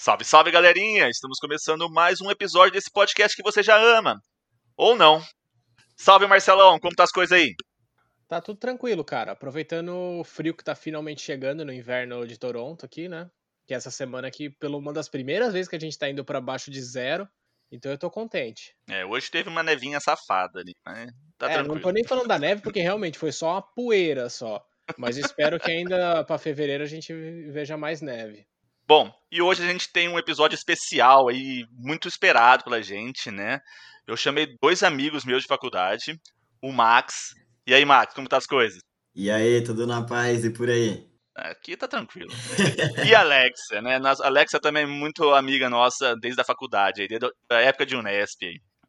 Salve, salve, galerinha! Estamos começando mais um episódio desse podcast que você já ama. Ou não. Salve, Marcelão, como tá as coisas aí? Tá tudo tranquilo, cara. Aproveitando o frio que tá finalmente chegando no inverno de Toronto aqui, né? Que essa semana aqui, pela uma das primeiras vezes que a gente tá indo para baixo de zero. Então eu tô contente. É, hoje teve uma nevinha safada ali, né? Tá é, tranquilo. não tô nem falando da neve, porque realmente foi só uma poeira só. Mas espero que ainda para fevereiro a gente veja mais neve. Bom, e hoje a gente tem um episódio especial aí, muito esperado pela gente, né? Eu chamei dois amigos meus de faculdade, o Max. E aí, Max, como tá as coisas? E aí, tudo na paz e por aí? Aqui tá tranquilo. e a Alexia, né? A Alexia também é muito amiga nossa desde a faculdade, desde a época de Unesp.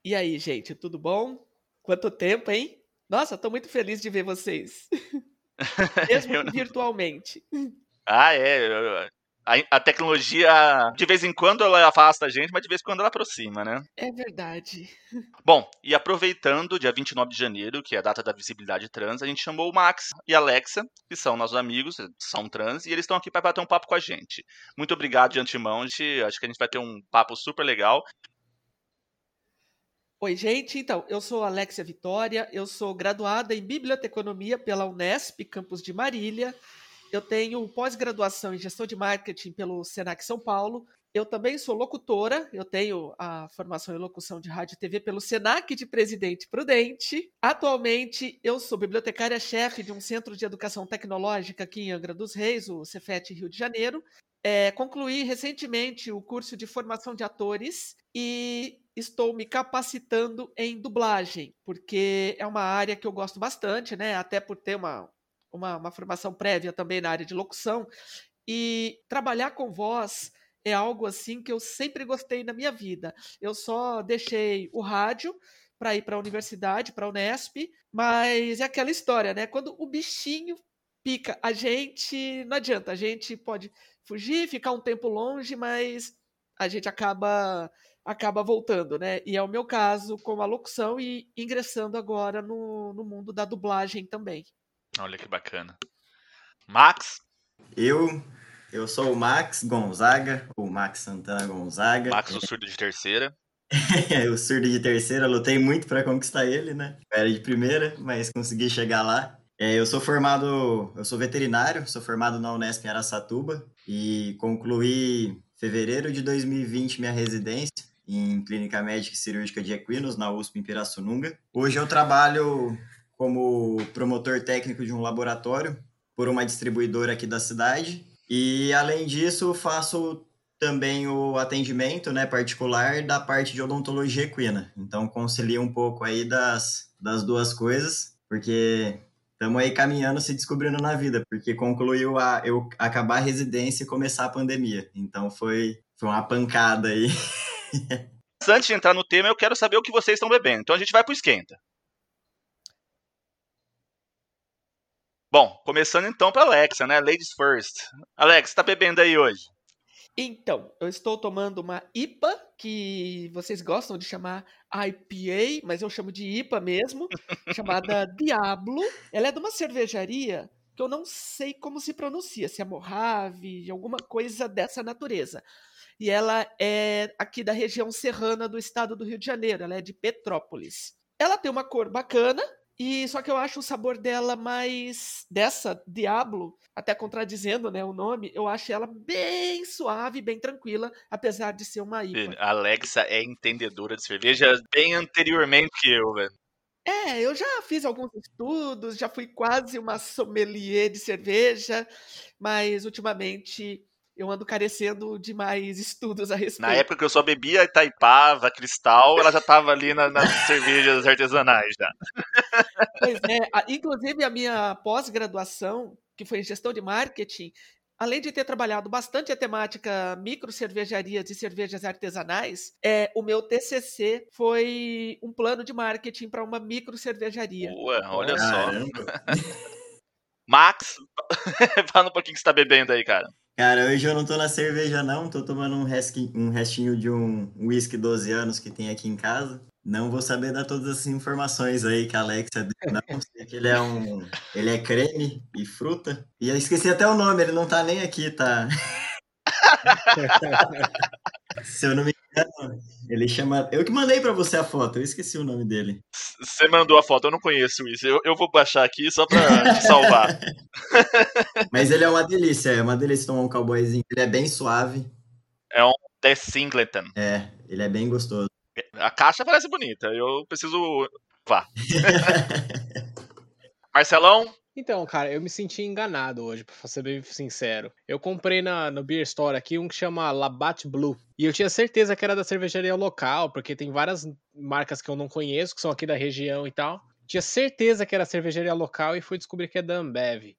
E aí, gente, tudo bom? Quanto tempo, hein? Nossa, tô muito feliz de ver vocês. Mesmo virtualmente. Ah, é a, a, tecnologia, de vez em quando, ela afasta a gente, mas de vez em quando ela aproxima, né? É verdade. Bom, e aproveitando, dia 29 de janeiro, que é a data da visibilidade trans, a gente chamou o Max e a Alexa, que são nossos amigos, são trans, e eles estão aqui para bater um papo com a gente. Muito obrigado de antemão, gente. Acho que a gente vai ter um papo super legal. Oi, gente. Então, eu sou Alexia Vitória, eu sou graduada em Biblioteconomia pela Unesp, campus de Marília. Eu tenho pós-graduação em gestão de marketing pelo Senac São Paulo. Eu também sou locutora, eu tenho a formação em locução de rádio e TV pelo Senac de Presidente Prudente. Atualmente, eu sou bibliotecária-chefe de um centro de educação tecnológica aqui em Angra dos Reis, o Cefet Rio de Janeiro. É, concluí recentemente o curso de formação de atores e estou me capacitando em dublagem, porque é uma área que eu gosto bastante, né? Até por ter uma, uma, uma formação prévia também na área de locução, e trabalhar com voz é algo assim que eu sempre gostei na minha vida. Eu só deixei o rádio para ir para a universidade, para a Unesp, mas é aquela história, né? Quando o bichinho pica a gente, não adianta, a gente pode fugir, ficar um tempo longe, mas a gente acaba acaba voltando, né? E é o meu caso com a locução e ingressando agora no, no mundo da dublagem também. Olha que bacana. Max? Eu eu sou o Max Gonzaga, ou Max Santana Gonzaga. Max, o surdo de terceira. o surdo de terceira, lutei muito para conquistar ele, né? Era de primeira, mas consegui chegar lá. É, eu sou formado, eu sou veterinário, sou formado na Unesp em Aracatuba e concluí em fevereiro de 2020 minha residência em Clínica Médica e Cirúrgica de Equinos, na USP em Pirassununga. Hoje eu trabalho como promotor técnico de um laboratório por uma distribuidora aqui da cidade. E além disso, faço também o atendimento né, particular da parte de odontologia equina. Então concilio um pouco aí das, das duas coisas, porque estamos aí caminhando, se descobrindo na vida, porque concluiu a eu acabar a residência e começar a pandemia. Então foi, foi uma pancada aí. Antes de entrar no tema, eu quero saber o que vocês estão bebendo. Então a gente vai pro esquenta. Bom, começando então para Alexa, né? Ladies first. Alex, tá bebendo aí hoje? Então, eu estou tomando uma IPA, que vocês gostam de chamar IPA, mas eu chamo de IPA mesmo, chamada Diablo. Ela é de uma cervejaria que eu não sei como se pronuncia, se é Mojave, alguma coisa dessa natureza. E ela é aqui da região serrana do estado do Rio de Janeiro, ela é de Petrópolis. Ela tem uma cor bacana, e só que eu acho o sabor dela mais dessa Diablo, até contradizendo, né, o nome, eu acho ela bem suave, bem tranquila, apesar de ser uma IPA. A Alexa é entendedora de cerveja bem anteriormente que eu, velho. É, eu já fiz alguns estudos, já fui quase uma sommelier de cerveja, mas ultimamente eu ando carecendo de mais estudos a respeito. Na época que eu só bebia Itaipava, Cristal, ela já estava ali na, nas cervejas artesanais já. Pois é, inclusive a minha pós-graduação, que foi em gestão de marketing, além de ter trabalhado bastante a temática micro cervejarias e cervejas artesanais, é, o meu TCC foi um plano de marketing para uma micro cervejaria. Boa, olha Caramba. só. Max, fala um pouquinho que você está bebendo aí, cara. Cara, hoje eu não tô na cerveja, não. Tô tomando um, restinho, um restinho de um whisky 12 anos que tem aqui em casa. Não vou saber dar todas as informações aí que a Alexa deu, não. Sei que ele é um. Ele é creme e fruta. E eu esqueci até o nome, ele não tá nem aqui, tá? Se eu não me engano, ele chama. Eu que mandei pra você a foto, eu esqueci o nome dele. Você mandou a foto, eu não conheço isso. Eu, eu vou baixar aqui só pra te salvar. Mas ele é uma delícia, é uma delícia tomar um cowboyzinho. Ele é bem suave. É um The Singleton. É, ele é bem gostoso. A caixa parece bonita, eu preciso. Vá. Marcelão, Então, cara, eu me senti enganado hoje, pra ser bem sincero. Eu comprei na, no Beer Store aqui um que chama Labatt Blue. E eu tinha certeza que era da cervejaria local, porque tem várias marcas que eu não conheço, que são aqui da região e tal. Tinha certeza que era cervejaria local e fui descobrir que é da Ambev.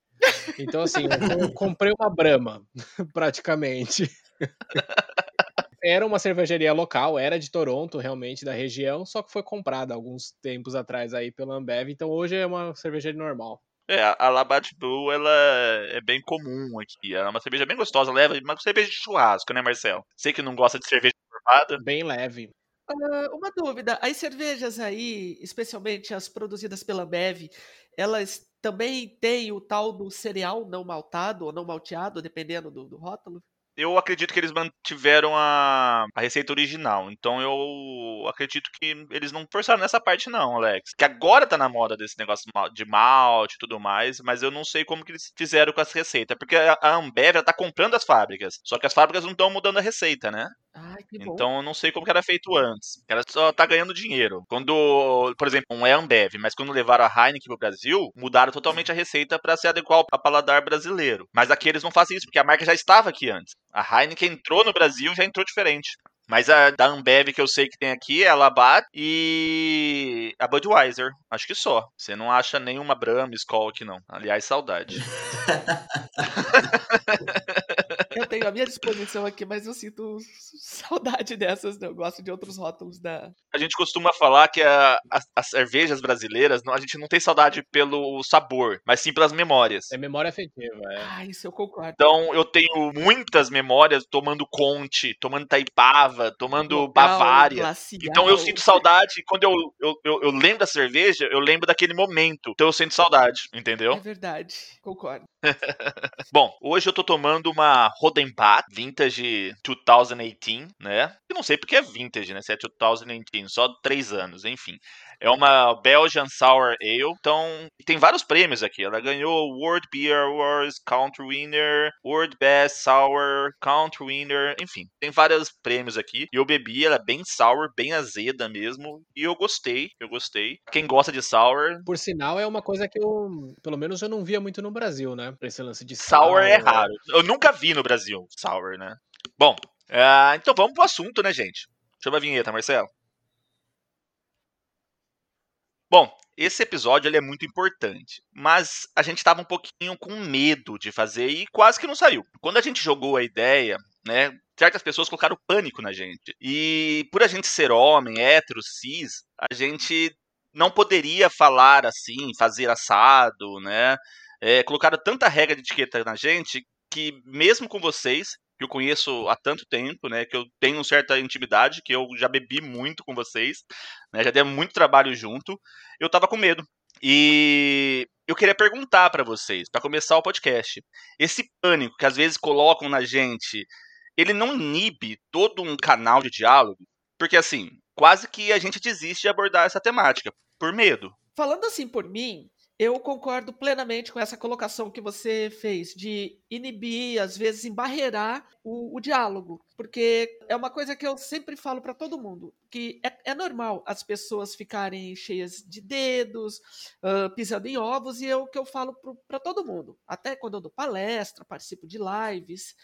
Então, assim, eu, comprei uma Brahma, praticamente. Era uma cervejaria local, era de Toronto, realmente, da região, só que foi comprada alguns tempos atrás aí pela Ambev, então hoje é uma cervejaria normal. É, a Labatt Blue, ela é bem comum aqui. Ela é uma cerveja bem gostosa, leva uma cerveja de churrasco, né, Marcelo? Sei que não gosta de cerveja formada. Bem leve. Ah, uma dúvida, as cervejas aí, especialmente as produzidas pela Ambev, elas também têm o tal do cereal não maltado ou não malteado, dependendo do, do rótulo? Eu acredito que eles mantiveram a, a receita original. Então eu acredito que eles não forçaram nessa parte, não, Alex. Que agora tá na moda desse negócio de malte e tudo mais, mas eu não sei como que eles fizeram com essa receita. Porque a Ambev ela tá comprando as fábricas. Só que as fábricas não estão mudando a receita, né? Ai. Então eu não sei como que era feito antes. Ela só tá ganhando dinheiro. Quando, por exemplo, não é Ambev, mas quando levaram a Heineken pro Brasil, mudaram totalmente a receita para se adequar ao paladar brasileiro. Mas aqui eles não fazem isso, porque a marca já estava aqui antes. A Heineken entrou no Brasil já entrou diferente. Mas a da Ambev que eu sei que tem aqui é a Labatt e a Budweiser. Acho que só. Você não acha nenhuma Brahma, Skol aqui não. Aliás, saudade. Eu tenho a minha disposição aqui, mas eu sinto saudade dessas. né? Eu gosto de outros rótulos da. A gente costuma falar que a- as, as cervejas brasileiras, não- a gente não tem saudade pelo sabor, mas sim pelas memórias. É memória afetiva, é. Ah, isso eu concordo. Então eu tenho muitas memórias tomando Conte, tomando Taipava, tomando Local, Bavária. glacial. Então eu sinto saudade, quando eu, eu, eu, eu lembro da cerveja, eu lembro daquele momento. Então eu sinto saudade, entendeu? É verdade, concordo. Bom, hoje eu tô tomando uma Rodenbach Vintage 2018, né? Eu não sei porque é vintage, né? Se é 2018, só três anos, enfim. É uma Belgian Sour Ale. Então, tem vários prêmios aqui. Ela ganhou World Beer Awards, Country Winner, World Best Sour, Country Winner, enfim. Tem vários prêmios aqui. E eu bebi, ela é bem sour, bem azeda mesmo. E eu gostei, eu gostei. Quem gosta de sour, Por sinal, é uma coisa que eu, pelo menos, eu não via muito no Brasil, né? Esse lance de Sour é raro. Eu nunca vi no Brasil sour, né? Bom, ah, então vamos pro assunto, né, gente? Chama a vinheta, Marcelo. Bom, esse episódio ele é muito importante, mas a gente estava um pouquinho com medo de fazer e quase que não saiu. Quando a gente jogou a ideia, né, certas pessoas colocaram pânico na gente. E por a gente ser homem, hétero, cis, a gente não poderia falar assim, fazer assado, né? É, colocaram tanta regra de etiqueta na gente que mesmo com vocês, que eu conheço há tanto tempo, né, que eu tenho certa intimidade, que eu já bebi muito com vocês, né, já demos muito trabalho junto, eu tava com medo. E eu queria perguntar para vocês, para começar o podcast, esse pânico que às vezes colocam na gente, ele não inibe todo um canal de diálogo? Porque assim, quase que a gente desiste de abordar essa temática por medo. Falando assim por mim, eu concordo plenamente com essa colocação que você fez de inibir, às vezes embarrear o, o diálogo, porque é uma coisa que eu sempre falo para todo mundo, que é, é normal as pessoas ficarem cheias de dedos, ah, pisando em ovos, e é o que eu falo para todo mundo, até quando eu dou palestra, participo de lives,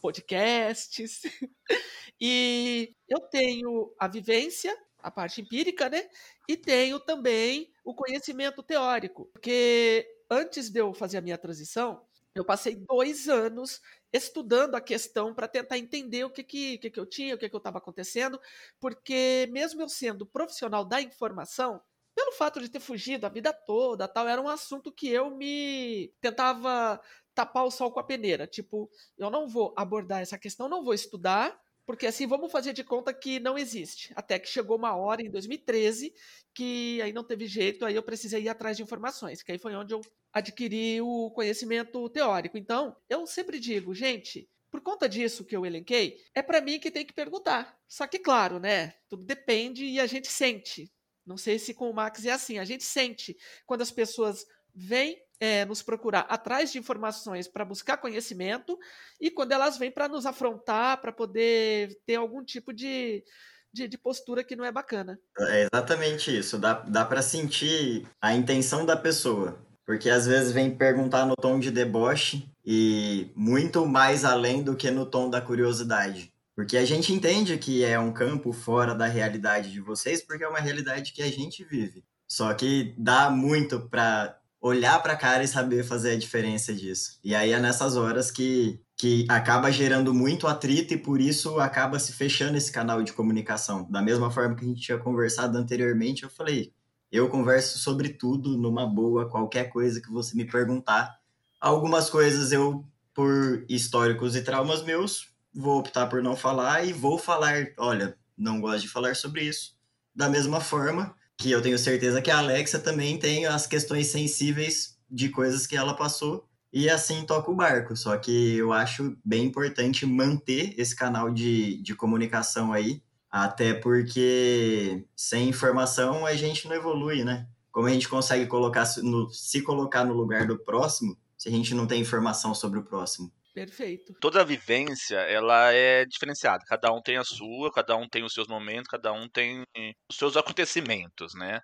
podcasts, e eu tenho a vivência, a parte empírica, né? E tenho também o conhecimento teórico, porque antes de eu fazer a minha transição, eu passei dois anos estudando a questão para tentar entender o que, que, que, que eu tinha, o que, que eu estava acontecendo, porque mesmo eu sendo profissional da informação, pelo fato de ter fugido a vida toda, tal, era um assunto que eu me tentava tapar o sol com a peneira. Tipo, eu não vou abordar essa questão, não vou estudar, porque assim vamos fazer de conta que não existe. Até que chegou uma hora em 2013 que aí não teve jeito, aí eu precisei ir atrás de informações, que aí foi onde eu adquiri o conhecimento teórico. Então, eu sempre digo, gente, Por conta disso que eu elenquei, é para mim que tem que perguntar. Só que, claro, né? Tudo depende e a gente sente. Não sei se com o Max é assim. A gente sente quando as pessoas vêm é, nos procurar atrás de informações para buscar conhecimento e quando elas vêm para nos afrontar, para poder ter algum tipo de, de, de, postura que não é bacana. É exatamente isso. Dá, dá para sentir a intenção da pessoa. Porque às vezes vem perguntar no tom de deboche e muito mais além do que no tom da curiosidade. Porque a gente entende que é um campo fora da realidade de vocês, porque é uma realidade que a gente vive. Só que dá muito para olhar para a cara e saber fazer a diferença disso. E aí é nessas horas que, que acaba gerando muito atrito e por isso acaba se fechando esse canal de comunicação. Da mesma forma que a gente tinha conversado anteriormente, eu falei, eu converso sobre tudo numa boa, qualquer coisa que você me perguntar. Algumas coisas eu, por históricos e traumas meus, vou optar por não falar e vou falar, olha, não gosto de falar sobre isso. Da mesma forma que eu tenho certeza que a Alexa também tem as questões sensíveis de coisas que ela passou e assim toca o barco. Só que eu acho bem importante manter esse canal de, de comunicação aí, até porque sem informação a gente não evolui, né? Como a gente consegue colocar no, se colocar no lugar do próximo se a gente não tem informação sobre o próximo? Perfeito. Toda vivência, ela é diferenciada. Cada um tem a sua, cada um tem os seus momentos, cada um tem os seus acontecimentos, né?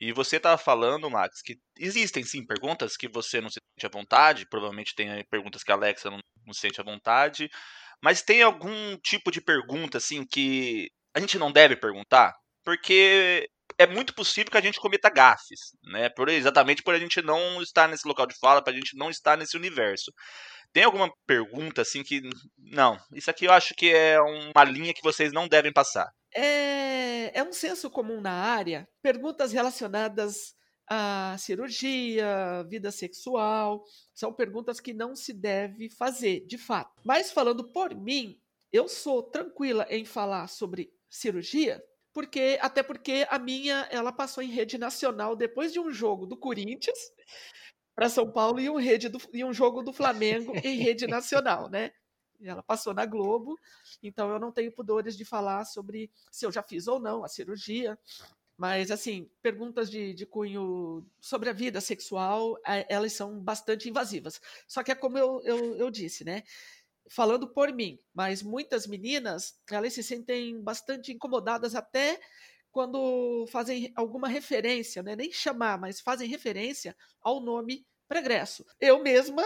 E você estava falando, Max, que existem sim perguntas que você não se sente à vontade, provavelmente tem perguntas que a Alexa não, não se sente à vontade, mas tem algum tipo de pergunta assim que a gente não deve perguntar, porque é muito possível que a gente cometa gafes, né? Por, exatamente por a gente não estar nesse local de fala, para a gente não estar nesse universo. Tem alguma pergunta assim que. Não, isso aqui eu acho que é uma linha que vocês não devem passar. É, é um senso comum na área. Perguntas relacionadas à cirurgia, vida sexual, são perguntas que não se deve fazer, de fato. Mas falando por mim, eu sou tranquila em falar sobre cirurgia, porque até porque a minha ela passou em rede nacional depois de um jogo do Corinthians para São Paulo e um, rede do, e um jogo do Flamengo em rede nacional, né? Ela passou na Globo, então eu não tenho pudores de falar sobre se eu já fiz ou não a cirurgia. Mas, assim, perguntas de, de cunho sobre a vida sexual, elas são bastante invasivas. Só que é como eu, eu, eu disse, né? Falando por mim, mas muitas meninas, elas se sentem bastante incomodadas até quando fazem alguma referência, né? nem chamar, mas fazem referência ao nome pregresso. Eu mesma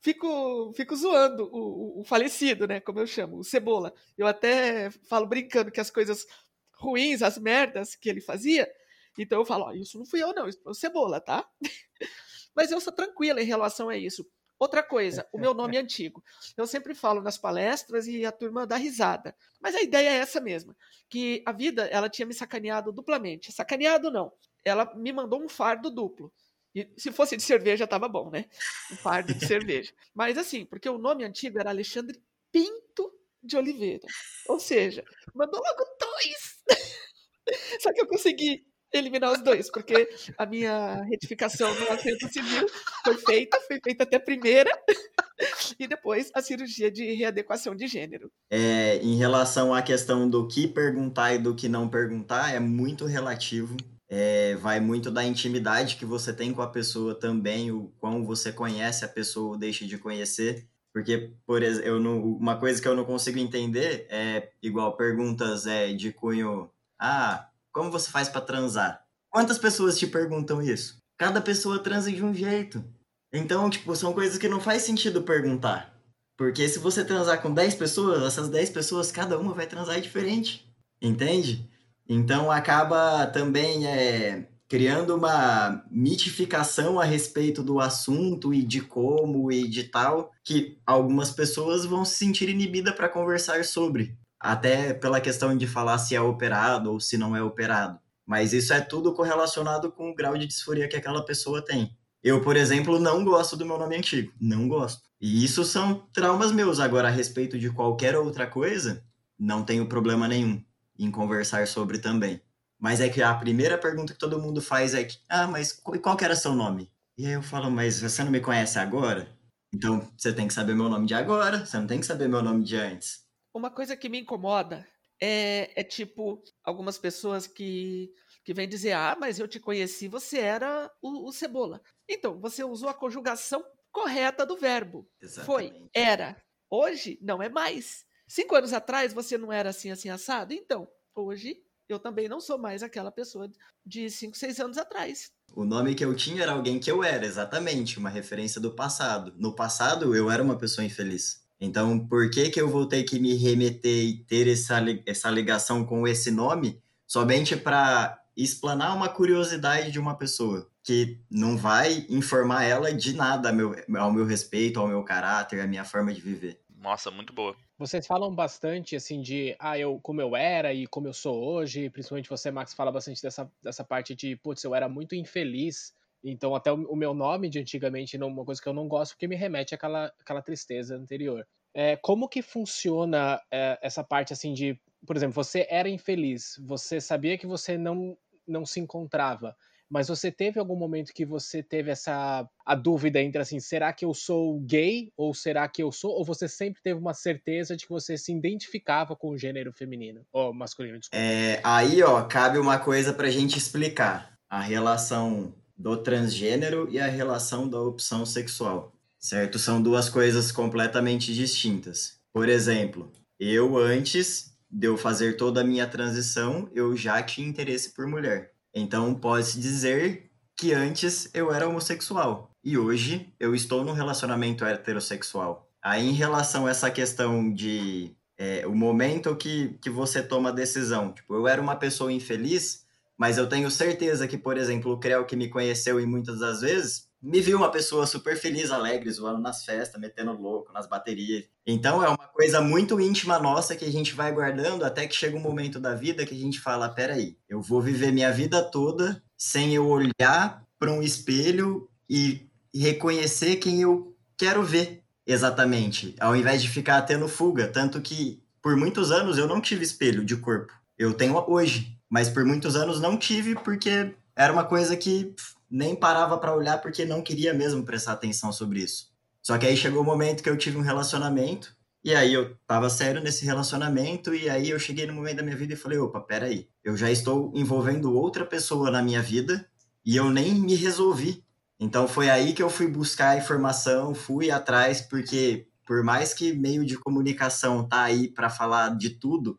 fico, fico zoando o, o, falecido, né? Como eu chamo, o Cebola. Eu até falo brincando que as coisas ruins, as merdas que ele fazia, então eu falo, ó, isso não fui eu, não, isso foi o Cebola, tá? mas eu sou tranquila em relação a isso. Outra coisa, o meu nome é antigo. Eu sempre falo nas palestras e a turma dá risada. Mas a ideia é essa mesma, que a vida, ela tinha me sacaneado duplamente. Sacaneado não, ela me mandou um fardo duplo. E se fosse de cerveja, tava bom, né? Um fardo de cerveja. Mas assim, porque o nome antigo era Alexandre Pinto de Oliveira. Ou seja, mandou logo dois. Só que eu consegui eliminar os dois, porque a minha retificação no assento civil foi feita, foi feita até a primeira, e depois a cirurgia de readequação de gênero. É, em relação à questão do que perguntar e do que não perguntar, é muito relativo. É, vai muito da intimidade que você tem com a pessoa também, o quão você conhece a pessoa ou deixa de conhecer. Porque, por exemplo, não, uma coisa que eu não consigo entender é igual perguntas é, de cunho. Ah, como você faz para transar? Quantas pessoas te perguntam isso? Cada pessoa transa de um jeito. Então, tipo, são coisas que não faz sentido perguntar. Porque se você transar com 10 pessoas, essas 10 pessoas, cada uma vai transar diferente. Entende? Então acaba também é, criando uma mitificação a respeito do assunto e de como e de tal, que algumas pessoas vão se sentir inibidas para conversar sobre até pela questão de falar se é operado ou se não é operado. Mas isso é tudo correlacionado com o grau de disforia que aquela pessoa tem. Eu, por exemplo, não gosto do meu nome antigo. Não gosto. E isso são traumas meus. Agora, a respeito de qualquer outra coisa, não tenho problema nenhum em conversar sobre também. Mas é que a primeira pergunta que todo mundo faz é que, ah, mas qual que era seu nome? E aí eu falo, mas você não me conhece agora? Então, você tem que saber meu nome de agora, você não tem que saber meu nome de antes. Uma coisa que me incomoda é, é tipo algumas pessoas que, que vêm dizer: Ah, mas eu te conheci, você era o, o Cebola. Então, você usou a conjugação correta do verbo. Exatamente. Foi, era. Hoje, não é mais. Cinco anos atrás, você não era assim, assim, assado? Então, hoje, eu também não sou mais aquela pessoa de cinco, seis anos atrás. O nome que eu tinha era alguém que eu era, exatamente, uma referência do passado. No passado, eu era uma pessoa infeliz. Então, por que que eu vou ter que me remeter e ter essa, essa ligação com esse nome somente para explanar uma curiosidade de uma pessoa que não vai informar ela de nada ao meu, ao meu respeito, ao meu caráter, à minha forma de viver. Nossa, muito boa. Vocês falam bastante, assim, de ah, eu, como eu era e como eu sou hoje, principalmente você, Max, fala bastante dessa, dessa parte de, putz, eu era muito infeliz, então até o, meu nome de antigamente uma coisa que eu não gosto, porque me remete àquela, àquela tristeza anterior. É, como que funciona é, essa parte, assim, de, por exemplo, você era infeliz, você sabia que você não, não se encontrava, mas você teve algum momento que você teve essa a dúvida entre assim, será que eu sou gay ou será que eu sou? Ou você sempre teve uma certeza de que você se identificava com o gênero feminino ou masculino? Desculpa. É, aí, ó, cabe uma coisa pra gente explicar: a relação do transgênero e a relação da opção sexual, certo? São duas coisas completamente distintas. Por exemplo, eu antes de eu fazer toda a minha transição, eu já tinha interesse por mulher. Então, pode-se dizer que antes eu era homossexual e hoje eu estou num relacionamento heterossexual. Aí, em relação a essa questão de é, o momento que, que você toma a decisão, tipo, eu era uma pessoa infeliz, mas eu tenho certeza que, por exemplo, o Creu que me conheceu e muitas das vezes me viu uma pessoa super feliz, alegre, zoando nas festas, metendo louco nas baterias. Então é uma coisa muito íntima nossa que a gente vai guardando até que chega um momento da vida que a gente fala: peraí, eu vou viver minha vida toda sem eu olhar para um espelho e reconhecer quem eu quero ver exatamente, ao invés de ficar tendo fuga. Tanto que por muitos anos eu não tive espelho de corpo. Eu tenho hoje, mas por muitos anos não tive porque era uma coisa que nem parava para olhar porque não queria mesmo prestar atenção sobre isso. Só que aí chegou o um momento que eu tive um relacionamento, e aí eu tava sério nesse relacionamento, e aí eu cheguei no momento da minha vida e falei, opa, peraí, eu já estou envolvendo outra pessoa na minha vida, e eu nem me resolvi. Então foi aí que eu fui buscar informação, fui atrás, porque por mais que meio de comunicação tá aí para falar de tudo,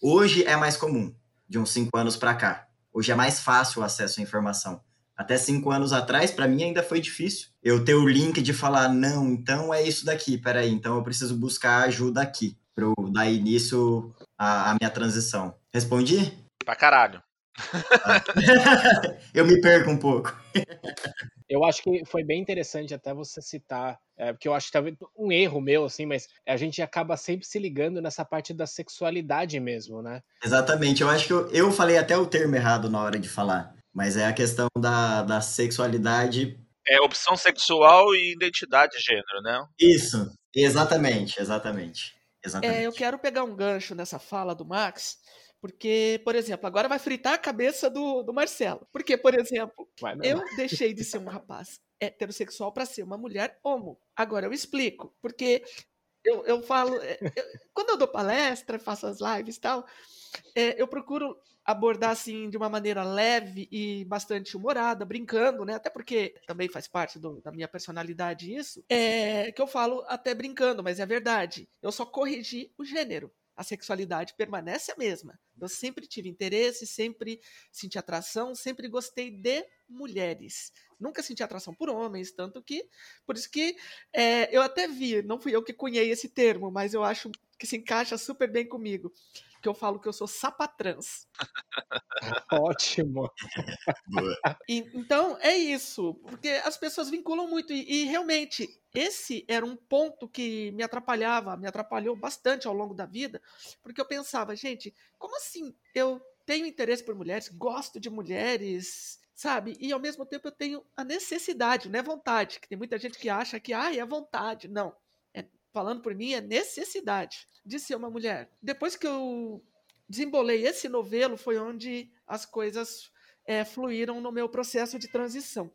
hoje é mais comum, de uns cinco anos para cá. Hoje é mais fácil o acesso à informação até cinco anos atrás, para mim ainda foi difícil. Eu ter o link de falar, não, então é isso daqui, peraí, então eu preciso buscar ajuda aqui, para eu dar início à, à minha transição. Respondi? Pra caralho. eu me perco um pouco. Eu acho que foi bem interessante até você citar, é, porque eu acho que talvez um erro meu, assim, mas a gente acaba sempre se ligando nessa parte da sexualidade mesmo, né? Exatamente, eu acho que eu, eu falei até o termo errado na hora de falar. Mas é a questão da, da sexualidade. É opção sexual e identidade de gênero, né? Isso, exatamente, exatamente. exatamente. É, eu quero pegar um gancho nessa fala do Max, porque, por exemplo, agora vai fritar a cabeça do, do Marcelo. Porque, por exemplo, eu deixei de ser um rapaz heterossexual para ser uma mulher homo. Agora eu explico. Porque eu, eu falo. É, eu, quando eu dou palestra, faço as lives e tal, é, eu procuro abordar assim de uma maneira leve e bastante humorada, brincando, né? Até porque também faz parte do, da minha personalidade isso. É que eu falo até brincando, mas é verdade. Eu só corrigi o gênero. A sexualidade permanece a mesma. Eu sempre tive interesse, sempre senti atração, sempre gostei de mulheres. Nunca senti atração por homens, tanto que. Por isso que é, eu até vi, não fui eu que cunhei esse termo, mas eu acho que se encaixa super bem comigo que eu falo que eu sou sapatrans. Ótimo. e, então, é isso. Porque as pessoas vinculam muito. E, e, realmente, esse era um ponto que me atrapalhava, me atrapalhou bastante ao longo da vida. Porque eu pensava, gente, como assim eu tenho interesse por mulheres, gosto de mulheres, sabe? E ao mesmo tempo eu tenho a necessidade, não é vontade. Que tem muita gente que acha que, ah, é vontade. Não falando por mim, é necessidade de ser uma mulher. Depois que eu desembolei esse novelo, foi onde as coisas é, fluíram no meu processo de transição.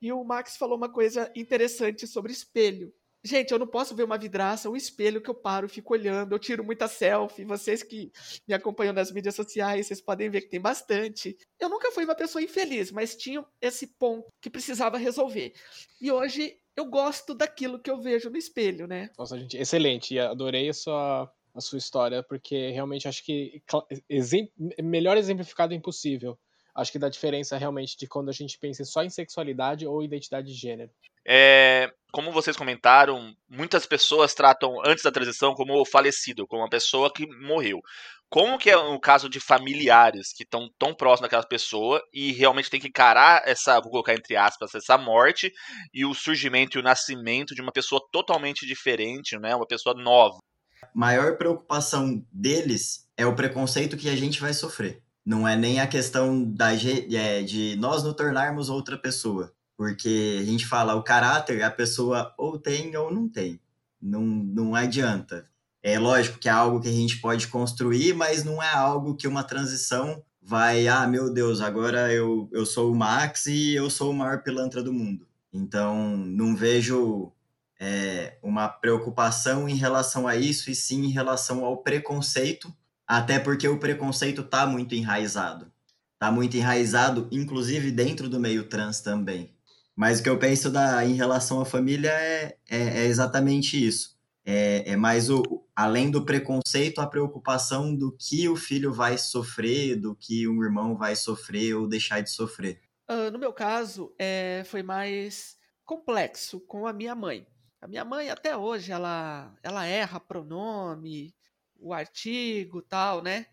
E o Max falou uma coisa interessante sobre espelho. Gente, eu não posso ver uma vidraça, um espelho que eu paro, fico olhando, eu tiro muita selfie. Vocês que me acompanham nas mídias sociais, vocês podem ver que tem bastante. Eu nunca fui uma pessoa infeliz, mas tinha esse ponto que precisava resolver. E hoje eu gosto daquilo que eu vejo no espelho, né? Nossa, gente, excelente. E adorei a sua, a sua história, porque realmente acho que exempl melhor exemplificado é impossível. Acho que dá diferença realmente de quando a gente pensa só em sexualidade ou identidade de gênero. É, como vocês comentaram, muitas pessoas tratam antes da transição como falecido, como uma pessoa que morreu. Como que é o caso de familiares que estão tão próximos daquela pessoa e realmente tem que encarar essa, vou colocar entre aspas, essa morte e o surgimento e o nascimento de uma pessoa totalmente diferente, né? Uma pessoa nova. Maior preocupação deles é o preconceito que a gente vai sofrer. Não é nem a questão da, é, de nós nos tornarmos outra pessoa. Porque a gente fala, o caráter a pessoa ou tem ou não tem. Não, não adianta. É lógico que é algo que a gente pode construir, mas não é algo que uma transição vai, ah, meu Deus, agora eu, eu sou o Max e eu sou o maior pilantra do mundo. Então, não vejo é, uma preocupação em relação a isso, e sim em relação ao preconceito, até porque o preconceito está muito enraizado. Está muito enraizado, inclusive dentro do meio trans também. Mas o que eu penso da, em relação à família é, é, é exatamente isso. É, é, mais o, além do preconceito, a preocupação do que o filho vai sofrer, do que um irmão vai sofrer ou deixar de sofrer. Uh, no meu caso, é, foi mais complexo com a minha mãe. A minha mãe, até hoje, ela, ela erra pronome, o artigo tal, né?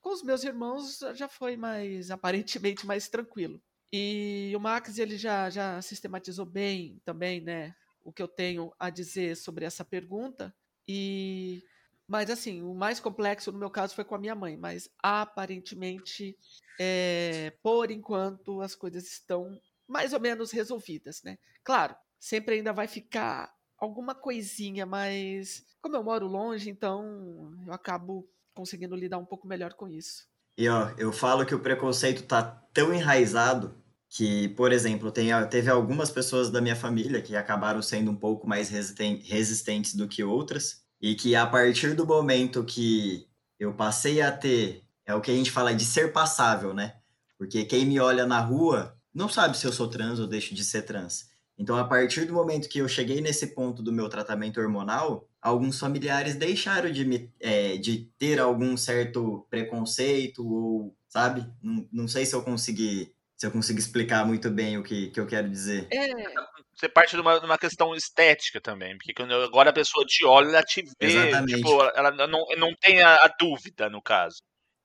Com os meus irmãos já foi mais, aparentemente, mais tranquilo. E o Max ele já, já sistematizou bem também, né, o que eu tenho a dizer sobre essa pergunta. E mas assim, o mais complexo no meu caso foi com a minha mãe, mas aparentemente, é, por enquanto, as coisas estão mais ou menos resolvidas, né? Claro, sempre ainda vai ficar alguma coisinha, mas como eu moro longe, então eu acabo conseguindo lidar um pouco melhor com isso. E ó, eu falo que o preconceito tá tão enraizado que, por exemplo, tem, teve algumas pessoas da minha família que acabaram sendo um pouco mais resistentes do que outras, e que a partir do momento que eu passei a ter, é o que a gente fala de ser passável, né? Porque quem me olha na rua não sabe se eu sou trans ou deixo de ser trans. Então, a partir do momento que eu cheguei nesse ponto do meu tratamento hormonal, alguns familiares deixaram de, me, é, de ter algum certo preconceito ou, sabe? Não, não sei se eu consegui se eu consegui explicar muito bem o que, que eu quero dizer. É. Você parte de uma, de uma questão estética também, porque quando agora a pessoa te olha, ela te vê, Exatamente. tipo, ela não, não tem a, a dúvida, no caso.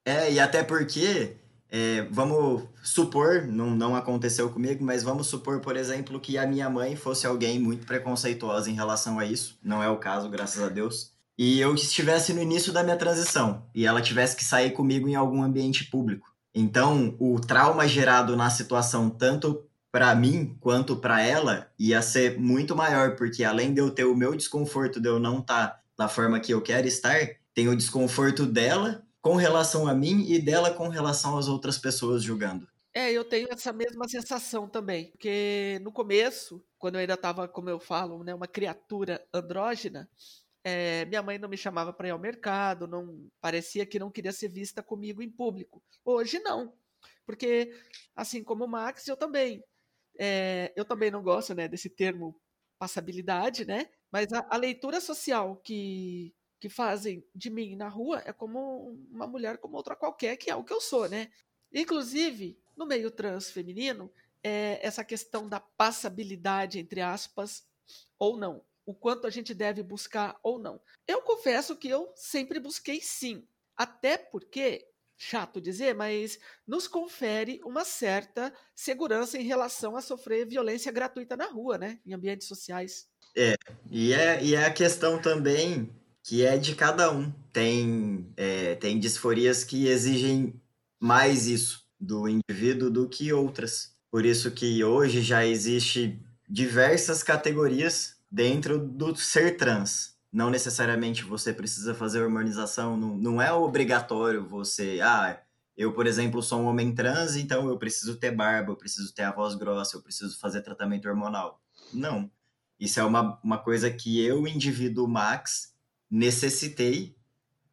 É, e até porque é, vamos supor, não, não aconteceu comigo, mas vamos supor, por exemplo, que a minha mãe fosse alguém muito preconceituosa em relação a isso. Não é o caso, graças a Deus. E eu estivesse no início da minha transição e ela tivesse que sair comigo em algum ambiente público. Então, o trauma gerado na situação, tanto para mim quanto para ela, ia ser muito maior, porque além de eu ter o meu desconforto de eu não estar tá da forma que eu quero estar, tem o desconforto dela com relação a mim e dela com relação às outras pessoas julgando. É, eu tenho essa mesma sensação também, porque no começo, quando eu ainda estava, como eu falo, né, uma criatura andrógena, é, minha mãe não me chamava para ir ao mercado, não parecia que não queria ser vista comigo em público. Hoje não, porque assim como o Max, eu também, é, eu também não gosto, né, desse termo passabilidade, né? Mas a, a leitura social que que fazem de mim na rua é como uma mulher como outra qualquer, que é o que eu sou, né? Inclusive, no meio trans feminino, é essa questão da passabilidade, entre aspas, ou não. O quanto a gente deve buscar ou não. Eu confesso que eu sempre busquei sim. Até porque, chato dizer, mas nos confere uma certa segurança em relação a sofrer violência gratuita na rua, né? Em ambientes sociais. É, e é, e é a questão também que é de cada um. Tem, é, tem disforias que exigem mais isso do indivíduo do que outras. Por isso que hoje já existe diversas categorias dentro do ser trans. Não necessariamente você precisa fazer hormonização, não, não é obrigatório você, ah, eu, por exemplo, sou um homem trans, então eu preciso ter barba, eu preciso ter a voz grossa, eu preciso fazer tratamento hormonal. Não. Isso é uma, uma coisa que eu, indivíduo Max, necessitei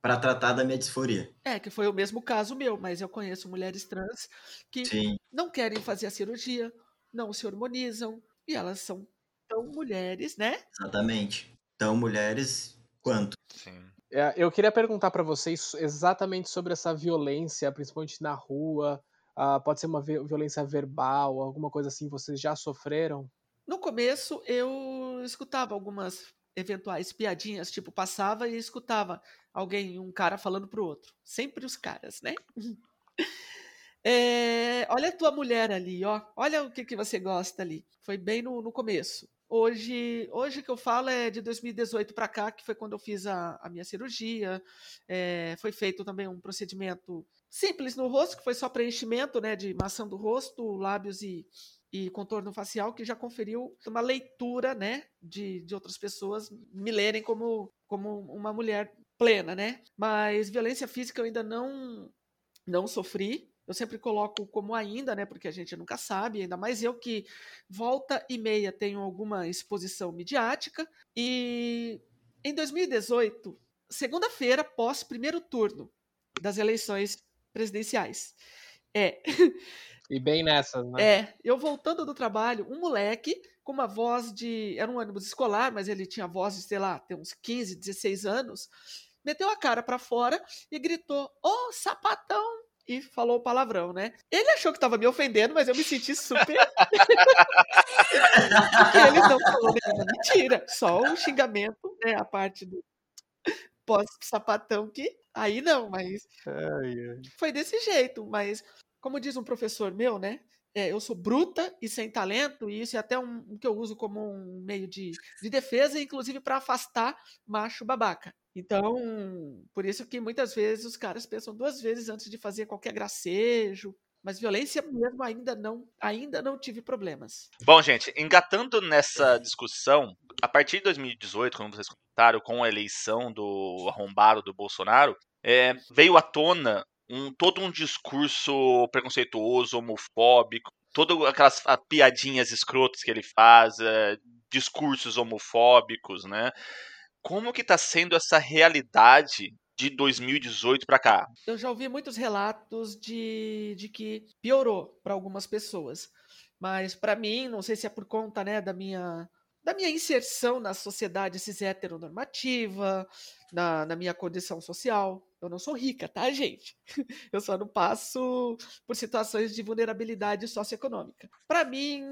para tratar da minha disforia. É, que foi o mesmo caso meu, mas eu conheço mulheres trans que Sim. não querem fazer a cirurgia, não se hormonizam, e elas são tão mulheres, né? Exatamente. Então, mulheres, quanto? Sim. É, eu queria perguntar para vocês exatamente sobre essa violência, principalmente na rua. ah, pode ser uma vi- violência verbal, alguma coisa assim, vocês já sofreram? No começo eu escutava algumas eventuais piadinhas, tipo, passava e escutava alguém, um cara falando pro outro. Sempre os caras, né? É, olha a tua mulher ali, ó. Olha o que, que você gosta ali. Foi bem no, no começo. Hoje, hoje que eu falo é de 2018 para cá, que foi quando eu fiz a, a minha cirurgia. É, foi feito também um procedimento simples no rosto, que foi só preenchimento, né, de maçã do rosto, lábios e, e contorno facial, que já conferiu uma leitura, né, de, de outras pessoas me lerem como, como uma mulher plena, né? Mas violência física eu ainda não não sofri. Eu sempre coloco como ainda, né? Porque a gente nunca sabe, ainda mais eu que volta e meia tenho alguma exposição midiática. E em 2018, segunda-feira, pós primeiro turno das eleições presidenciais. É, E bem nessas, né? é, eu voltando do trabalho, um moleque com uma voz de. Era um ônibus escolar, mas ele tinha voz de, sei lá, tem uns 15, 16 anos. Meteu a cara pra fora e gritou: Ô, sapatão! E falou palavrão, né? Ele achou que tava me ofendendo, mas eu me senti super. Porque ele não falou nenhuma mentira, só um xingamento, né? A parte do pós-sapatão que. Aí não, mas foi desse jeito, mas como diz um professor meu, né? é, eu sou bruta e sem talento, e isso é até um, um que eu uso como um meio de, de defesa, inclusive para afastar macho babaca. Então, por isso que muitas vezes os caras pensam duas vezes antes de fazer qualquer gracejo. Mas violência mesmo ainda não, ainda não tive problemas. Bom, gente, engatando nessa discussão, a partir de 2018, como vocês comentaram, com a eleição do arrombado do Bolsonaro, é, veio à tona um, todo um discurso preconceituoso, homofóbico, todas aquelas piadinhas escrotas que ele faz, é, discursos homofóbicos, né? Como que tá sendo essa realidade de 2018 para cá? Eu já ouvi muitos relatos de, de que piorou para algumas pessoas. Mas para mim, não sei se é por conta né, da minha da minha inserção na sociedade cis heteronormativa, na, na minha condição social. Eu não sou rica, tá, gente? Eu só não passo por situações de vulnerabilidade socioeconômica. Para mim,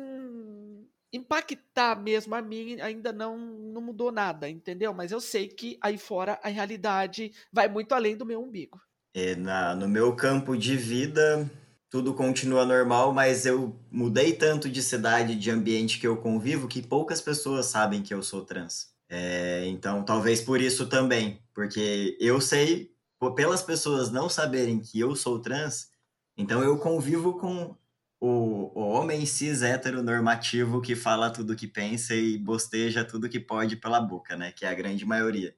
impactar mesmo a mim ainda não, não mudou nada, entendeu? Mas eu sei que aí fora a realidade vai muito além do meu umbigo. É, na, no meu campo de vida, tudo continua normal, mas eu mudei tanto de cidade, de ambiente que eu convivo, que poucas pessoas sabem que eu sou trans. É, então, talvez por isso também, porque eu sei, pelas pessoas não saberem que eu sou trans, então eu convivo com o, o homem cis heteronormativo que fala tudo que pensa e bosteja tudo que pode pela boca, né? Que é a grande maioria.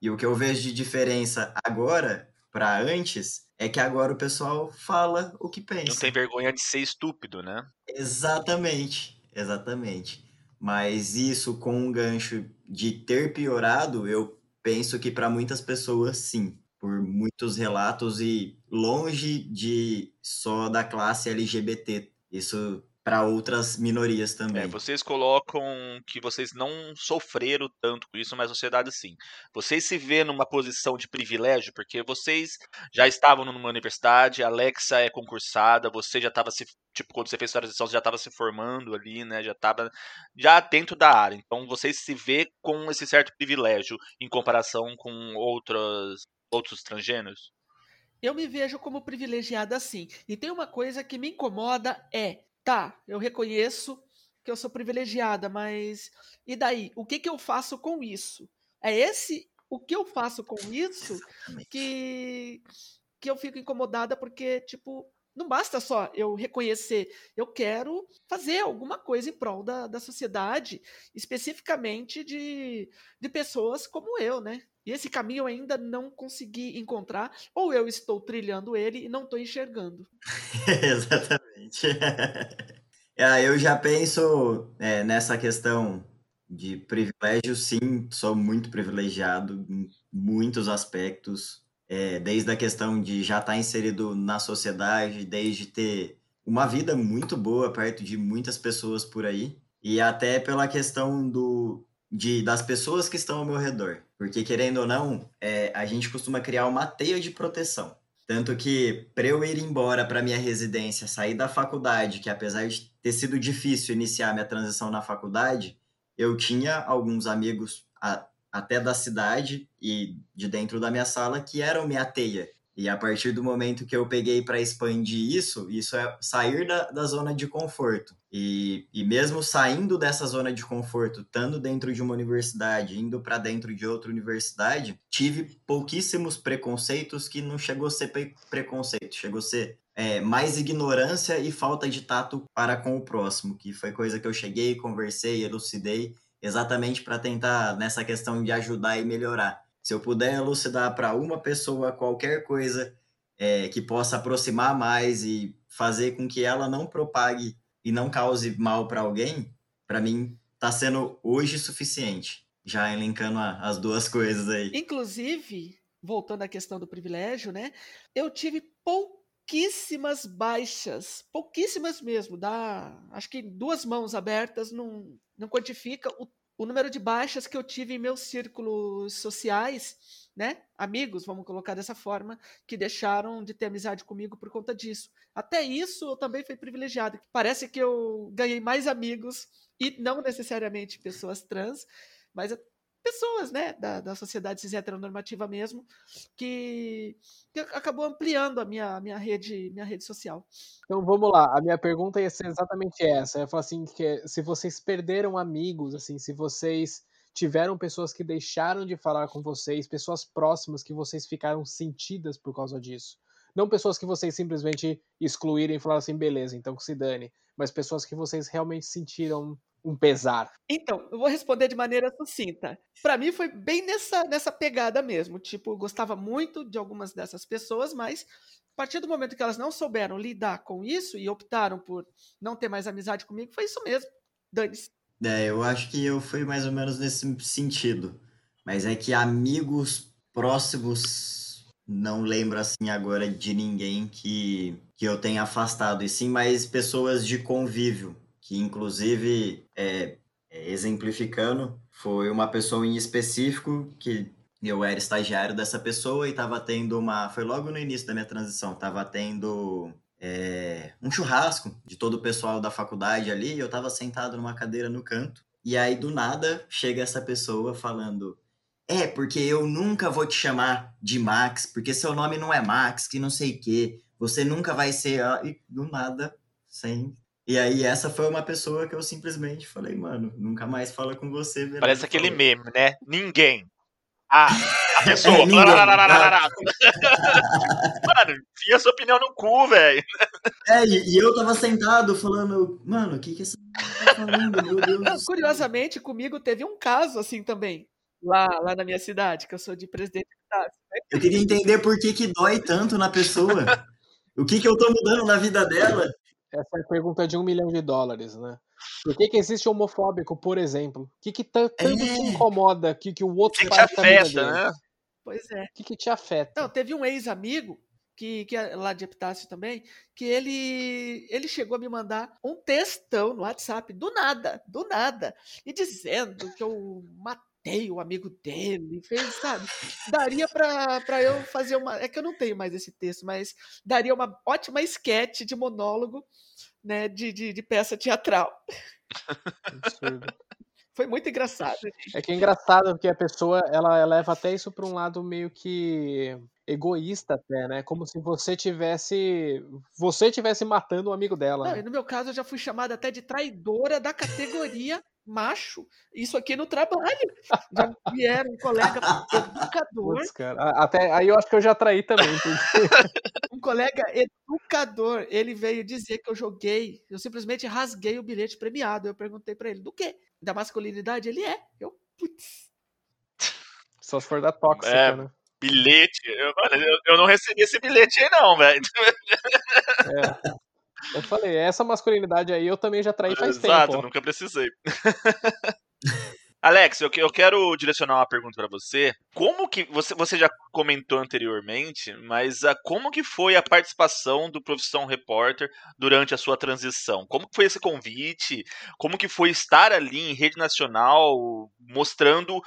E o que eu vejo de diferença agora para antes é que agora o pessoal fala o que pensa. Não tem vergonha de ser estúpido, né? Exatamente, exatamente. Mas isso com um gancho de ter piorado, eu penso que para muitas pessoas sim, por muitos relatos e longe de só da classe LGBT. Isso para outras minorias também. É, vocês colocam que vocês não sofreram tanto com isso, mas a sociedade sim. Vocês se vê numa posição de privilégio, porque vocês já estavam numa universidade, a Alexa é concursada, você já estava se. Tipo, quando você fez sua transição, você já estava se formando ali, né? Já estava já dentro da área. Então vocês se vê com esse certo privilégio em comparação com outros, outros transgêneros? Eu me vejo como privilegiada sim. E tem uma coisa que me incomoda é tá, eu reconheço que eu sou privilegiada, mas e daí? O que, que eu faço com isso? É esse o que eu faço com isso que, que eu fico incomodada porque, tipo, não basta só eu reconhecer, eu quero fazer alguma coisa em prol da, da sociedade, especificamente de, de pessoas como eu, né? E esse caminho eu ainda não consegui encontrar, ou eu estou trilhando ele e não estou enxergando. Exatamente. é, eu já penso é, nessa questão De privilégio, sim, sou muito privilegiado em muitos aspectos, é, desde a questão de já estar inserido na sociedade, desde ter uma vida muito boa perto de muitas pessoas por aí, e até pela questão do, de, das pessoas que estão ao meu redor. Porque, querendo ou não, é, a gente costuma criar uma teia de proteção. Tanto que, para eu ir embora para minha residência, sair da faculdade, que apesar de ter sido difícil iniciar minha transição na faculdade, eu tinha alguns amigos a, até da cidade e de dentro da minha sala que eram minha teia. E a partir do momento que eu peguei para expandir isso, isso é sair da, da zona de conforto. E, e mesmo saindo dessa zona de conforto, estando dentro de uma universidade, indo para dentro de outra universidade, tive pouquíssimos preconceitos que não chegou a ser preconceito, chegou a ser é, mais ignorância e falta de tato para com o próximo, que foi coisa que eu cheguei, conversei, elucidei, exatamente para tentar nessa questão de ajudar e melhorar. Se eu puder elucidar para uma pessoa qualquer coisa é, que possa aproximar mais e fazer com que ela não propague e não cause mal para alguém, para mim está sendo hoje suficiente. Já elencando a, as duas coisas aí. Inclusive, voltando à questão do privilégio, né? Eu tive pouquíssimas baixas, pouquíssimas mesmo. Dá, acho que duas mãos abertas não, não quantifica o o número de baixas que eu tive em meus círculos sociais, né? Amigos, vamos colocar dessa forma, que deixaram de ter amizade comigo por conta disso. Até isso eu também fui privilegiado. Parece que eu ganhei mais amigos, e não necessariamente pessoas trans, mas pessoas, né, da, da sociedade cis heteronormativa mesmo, que, que acabou ampliando a minha, minha, rede, minha rede social. Então vamos lá, a minha pergunta ia ser exatamente essa. Eu falo assim, que se vocês perderam amigos, assim, se vocês tiveram pessoas que deixaram de falar com vocês, pessoas próximas que vocês ficaram sentidas por causa disso. Não pessoas que vocês simplesmente excluíram e falaram assim, beleza, então que se dane. Mas pessoas que vocês realmente sentiram um pesar? Então, eu vou responder de maneira sucinta. Para mim foi bem nessa, nessa pegada mesmo. Tipo, eu gostava muito de algumas dessas pessoas, mas a partir do momento que elas não souberam lidar com isso e optaram por não ter mais amizade comigo, foi isso mesmo. Dane-se. É, eu acho que eu fui mais ou menos nesse sentido. Mas é que amigos próximos, não lembro assim agora de ninguém que, que eu tenha afastado, e sim mais pessoas de convívio que inclusive, é, é, exemplificando, foi uma pessoa em específico que eu era estagiário dessa pessoa e estava tendo uma. Foi logo no início da minha transição, estava tendo é, um churrasco de todo o pessoal da faculdade ali, e eu estava sentado numa cadeira no canto, e aí do nada chega essa pessoa falando. É, porque eu nunca vou te chamar de Max, porque seu nome não é Max, que não sei o quê. Você nunca vai ser. E do nada, sem e aí, essa foi uma pessoa que eu simplesmente falei, mano, nunca mais fala com você. Beleza? Parece aquele meme, né? Ninguém. Ah, a pessoa. É, ninguém. mano, tinha sua opinião no cu, velho. É, e, e, eu tava sentado falando, mano, o que que essa tá falando, meu Deus Não, Curiosamente, comigo teve um caso assim também. Lá, lá na minha cidade, que eu sou de presidente né? Eu queria entender por que que dói tanto na pessoa. O que que eu tô mudando na vida dela? Essa é a pergunta de um milhão de dólares, né? Por que, que existe homofóbico, por exemplo? O que, que tanto é. te incomoda que, que o outro que faz te afeta, né? Pois é. O que, que te afeta? Não, teve um ex-amigo que, que é lá de Epitácio também, que ele ele chegou a me mandar um textão no WhatsApp, do nada, do nada, e dizendo que eu matei matei o amigo dele, fez, sabe? Daria para eu fazer uma. É que eu não tenho mais esse texto, mas daria uma ótima esquete de monólogo, né? De, de, de peça teatral. Foi muito engraçado. É que é engraçado porque a pessoa ela leva até isso para um lado meio que egoísta até, né? Como se você tivesse você tivesse matando um amigo dela. Não, né? no meu caso eu já fui chamada até de traidora da categoria macho, isso aqui no trabalho. Já vieram um colega educador. Putz. Até aí eu acho que eu já traí também. um colega educador, ele veio dizer que eu joguei, eu simplesmente rasguei o bilhete premiado. Eu perguntei para ele, do quê? Da masculinidade? Ele é. Eu, putz. Só se for da tóxica, é, né? Bilhete? Eu, eu, eu, não recebi esse bilhete aí, não, velho. É. Eu falei, essa masculinidade aí eu também já traí faz Exato, tempo. Exato, nunca precisei. Alex, eu, eu quero direcionar uma pergunta para você. Como que você, você já comentou anteriormente, mas a, como que foi a participação do Profissão Repórter durante a sua transição? Como que foi esse convite? Como que foi estar ali em rede nacional, mostrando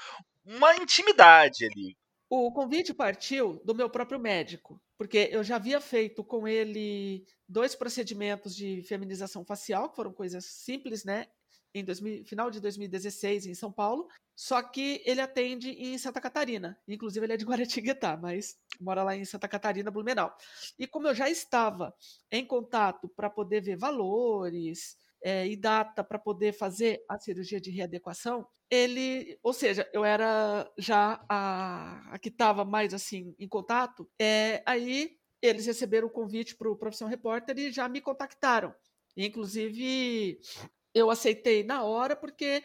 uma intimidade ali? O convite partiu do meu próprio médico, porque eu já havia feito com ele dois procedimentos de feminização facial, que foram coisas simples, né? Em 2000, final de 2016 em São Paulo, só que ele atende em Santa Catarina. Inclusive, ele é de Guaratinguetá, mas mora lá em Santa Catarina, Blumenau. E como eu já estava em contato para poder ver valores, é, e data para poder fazer a cirurgia de readequação, ele, ou seja, eu era já a, a que estava mais assim em contato, é, aí eles receberam o convite para o Profissão Repórter e já me contactaram. Inclusive, eu aceitei na hora porque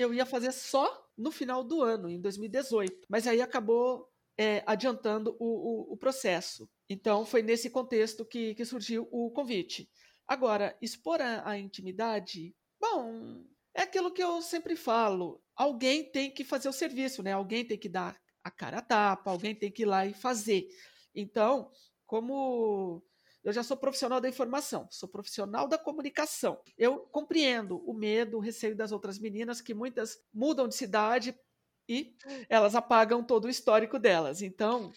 eu ia fazer só no final do ano, em 2018. Mas aí acabou é, adiantando o, o, o, processo. Então, foi nesse contexto que, que surgiu o convite. Agora, expor a, a intimidade, bom, é aquilo que eu sempre falo. Alguém tem que fazer o serviço, né? Alguém tem que dar a cara a tapa, alguém tem que ir lá e fazer. Então, como eu já sou profissional da informação, sou profissional da comunicação. Eu compreendo o medo, o receio das outras meninas, que muitas mudam de cidade e elas apagam todo o histórico delas. Então,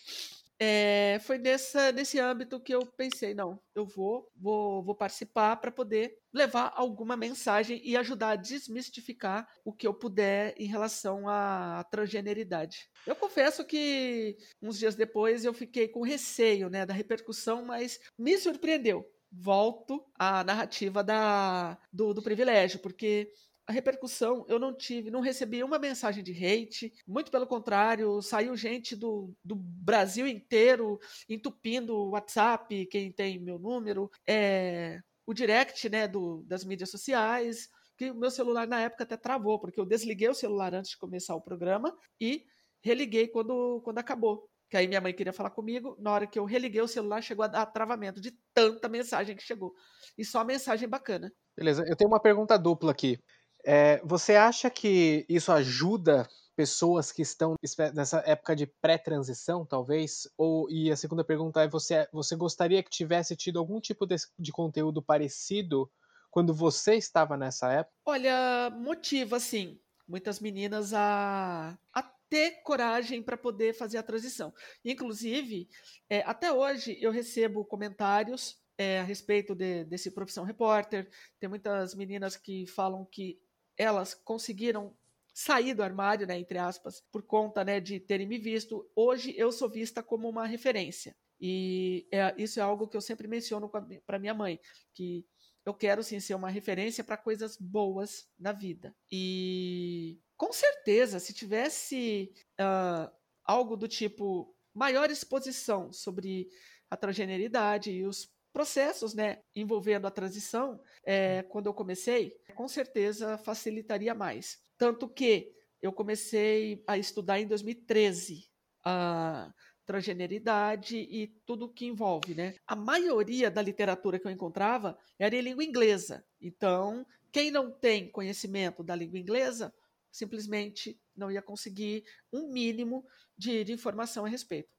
é, foi nessa, nesse âmbito que eu pensei, não, eu vou, vou, vou participar para poder levar alguma mensagem e ajudar a desmistificar o que eu puder em relação à transgeneridade. Eu confesso que uns dias depois eu fiquei com receio né, da repercussão, mas me surpreendeu. Volto à narrativa da, do, do privilégio, porque a repercussão eu não tive, não recebi uma mensagem de hate, muito pelo contrário, saiu gente do, do Brasil inteiro entupindo o WhatsApp, quem tem meu número, é, o direct né, do, das mídias sociais, que o meu celular na época até travou, porque eu desliguei o celular antes de começar o programa e religuei quando, quando acabou. Que aí minha mãe queria falar comigo, na hora que eu religuei o celular, chegou a dar travamento de tanta mensagem que chegou. E só mensagem bacana. Beleza, eu tenho uma pergunta dupla aqui. É, você acha que isso ajuda pessoas que estão nessa época de pré-transição, talvez? Ou e a segunda pergunta é você você gostaria que tivesse tido algum tipo de, de conteúdo parecido quando você estava nessa época? Olha, motiva sim muitas meninas a, a ter coragem para poder fazer a transição. Inclusive, é, até hoje eu recebo comentários é, a respeito de, desse profissão repórter. Tem muitas meninas que falam que elas conseguiram sair do armário, né, entre aspas, por conta né, de terem me visto. Hoje eu sou vista como uma referência. E é, isso é algo que eu sempre menciono para minha mãe, que eu quero sim ser uma referência para coisas boas na vida. E com certeza, se tivesse uh, algo do tipo maior exposição sobre a transgeneridade e os processos né, envolvendo a transição, é, quando eu comecei, com certeza facilitaria mais. Tanto que eu comecei a estudar em 2013 a transgeneridade e tudo que envolve, né? A maioria da literatura que eu encontrava era em língua inglesa. Então, quem não tem conhecimento da língua inglesa, simplesmente não ia conseguir um mínimo de, de informação a respeito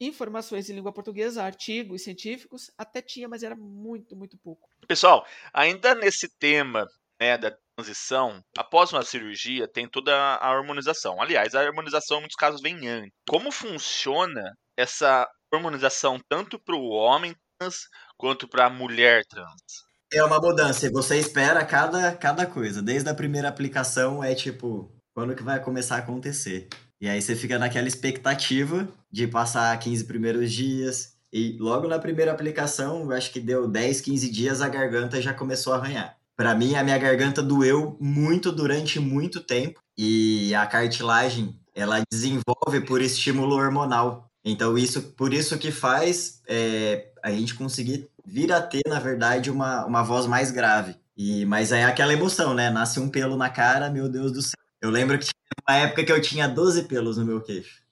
informações em língua portuguesa, artigos científicos, até tinha, mas era muito, muito pouco. Pessoal, ainda nesse tema né, da transição, após uma cirurgia, tem toda a harmonização. Aliás, a harmonização em muitos casos vem antes. Como funciona essa harmonização tanto para o homem trans quanto para a mulher trans? É uma mudança, e você espera cada, cada coisa. Desde a primeira aplicação é tipo, quando que vai começar a acontecer? E aí você fica naquela expectativa de passar 15 primeiros dias. E logo na primeira aplicação, acho que deu 10, 15 dias, a garganta já começou a arranhar. Para mim, a minha garganta doeu muito durante muito tempo. E a cartilagem, ela desenvolve por estímulo hormonal. Então, isso, por isso que faz é, a gente conseguir vir a ter, na verdade, uma, uma voz mais grave. E, mas é aquela emoção, né? Nasce um pelo na cara, meu Deus do céu. Eu lembro que uma época que eu tinha 12 pelos no meu queixo.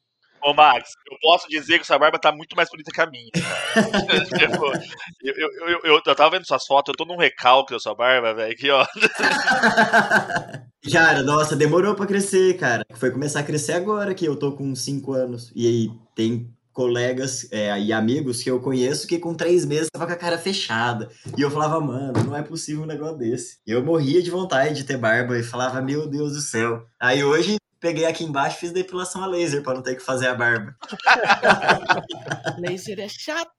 Ô, Max, eu posso dizer que sua barba tá muito mais bonita que a minha. Tipo, eu, eu, eu, eu, eu, tava vendo suas fotos, eu tô num recalque da sua barba, velho, aqui, ó. Cara, nossa, demorou pra crescer, cara. Foi começar a crescer agora que eu tô com 5 anos. E aí tem colegas é, e amigos que eu conheço que com três meses tava com a cara fechada. E eu falava, mano, não é possível um negócio desse. E eu morria de vontade de ter barba e falava, meu Deus do céu. Aí hoje peguei aqui embaixo e fiz depilação a laser para não ter que fazer a barba. laser é chato.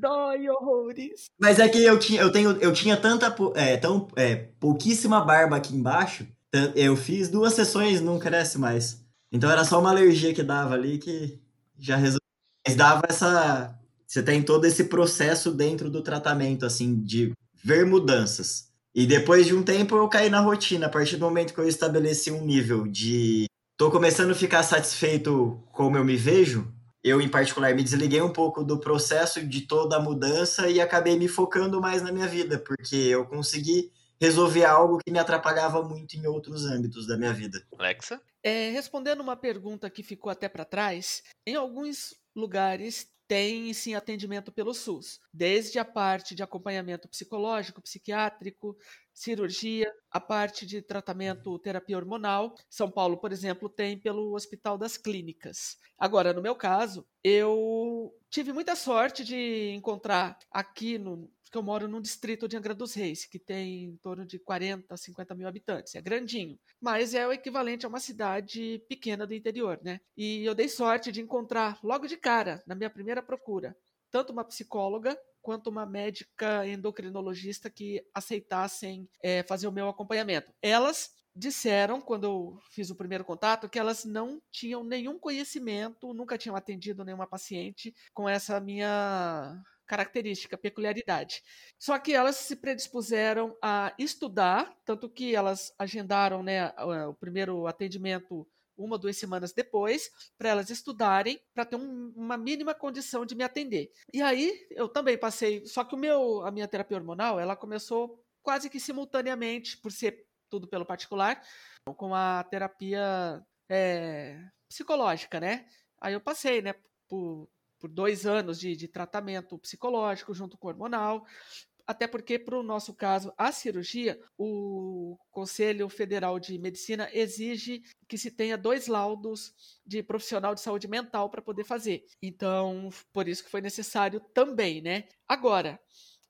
Dói horrores. Mas é que eu tinha, eu tenho, eu tinha tanta, é, tão, é, pouquíssima barba aqui embaixo. Eu fiz duas sessões, não cresce mais. Então era só uma alergia que dava ali que já resolveu. Mas dava essa. Você tem todo esse processo dentro do tratamento, assim, de ver mudanças. E depois de um tempo eu caí na rotina. A partir do momento que eu estabeleci um nível de. Tô começando a ficar satisfeito como eu me vejo, eu, em particular, me desliguei um pouco do processo de toda a mudança e acabei me focando mais na minha vida, porque eu consegui resolver algo que me atrapalhava muito em outros âmbitos da minha vida. Alexa? É, respondendo uma pergunta que ficou até para trás, em alguns lugares tem sim atendimento pelo SUS, desde a parte de acompanhamento psicológico, psiquiátrico, cirurgia, a parte de tratamento terapia hormonal. São Paulo, por exemplo, tem pelo Hospital das Clínicas. Agora, no meu caso, eu tive muita sorte de encontrar aqui no que eu moro num distrito de Angra dos Reis, que tem em torno de 40, 50 mil habitantes. É grandinho, mas é o equivalente a uma cidade pequena do interior, né? E eu dei sorte de encontrar logo de cara, na minha primeira procura, tanto uma psicóloga quanto uma médica endocrinologista que aceitassem é, fazer o meu acompanhamento. Elas disseram, quando eu fiz o primeiro contato, que elas não tinham nenhum conhecimento, nunca tinham atendido nenhuma paciente com essa minha característica, peculiaridade. Só que elas se predispuseram a estudar, tanto que elas agendaram né, o primeiro atendimento uma ou duas semanas depois, para elas estudarem, para ter um, uma mínima condição de me atender. E aí eu também passei, só que o meu, a minha terapia hormonal, ela começou quase que simultaneamente, por ser tudo pelo particular, com a terapia é, psicológica, né? Aí eu passei, né, por por dois anos de, de tratamento psicológico junto com hormonal, até porque, para o nosso caso, a cirurgia, o Conselho Federal de Medicina exige que se tenha dois laudos de profissional de saúde mental para poder fazer. Então, por isso que foi necessário também, né? Agora,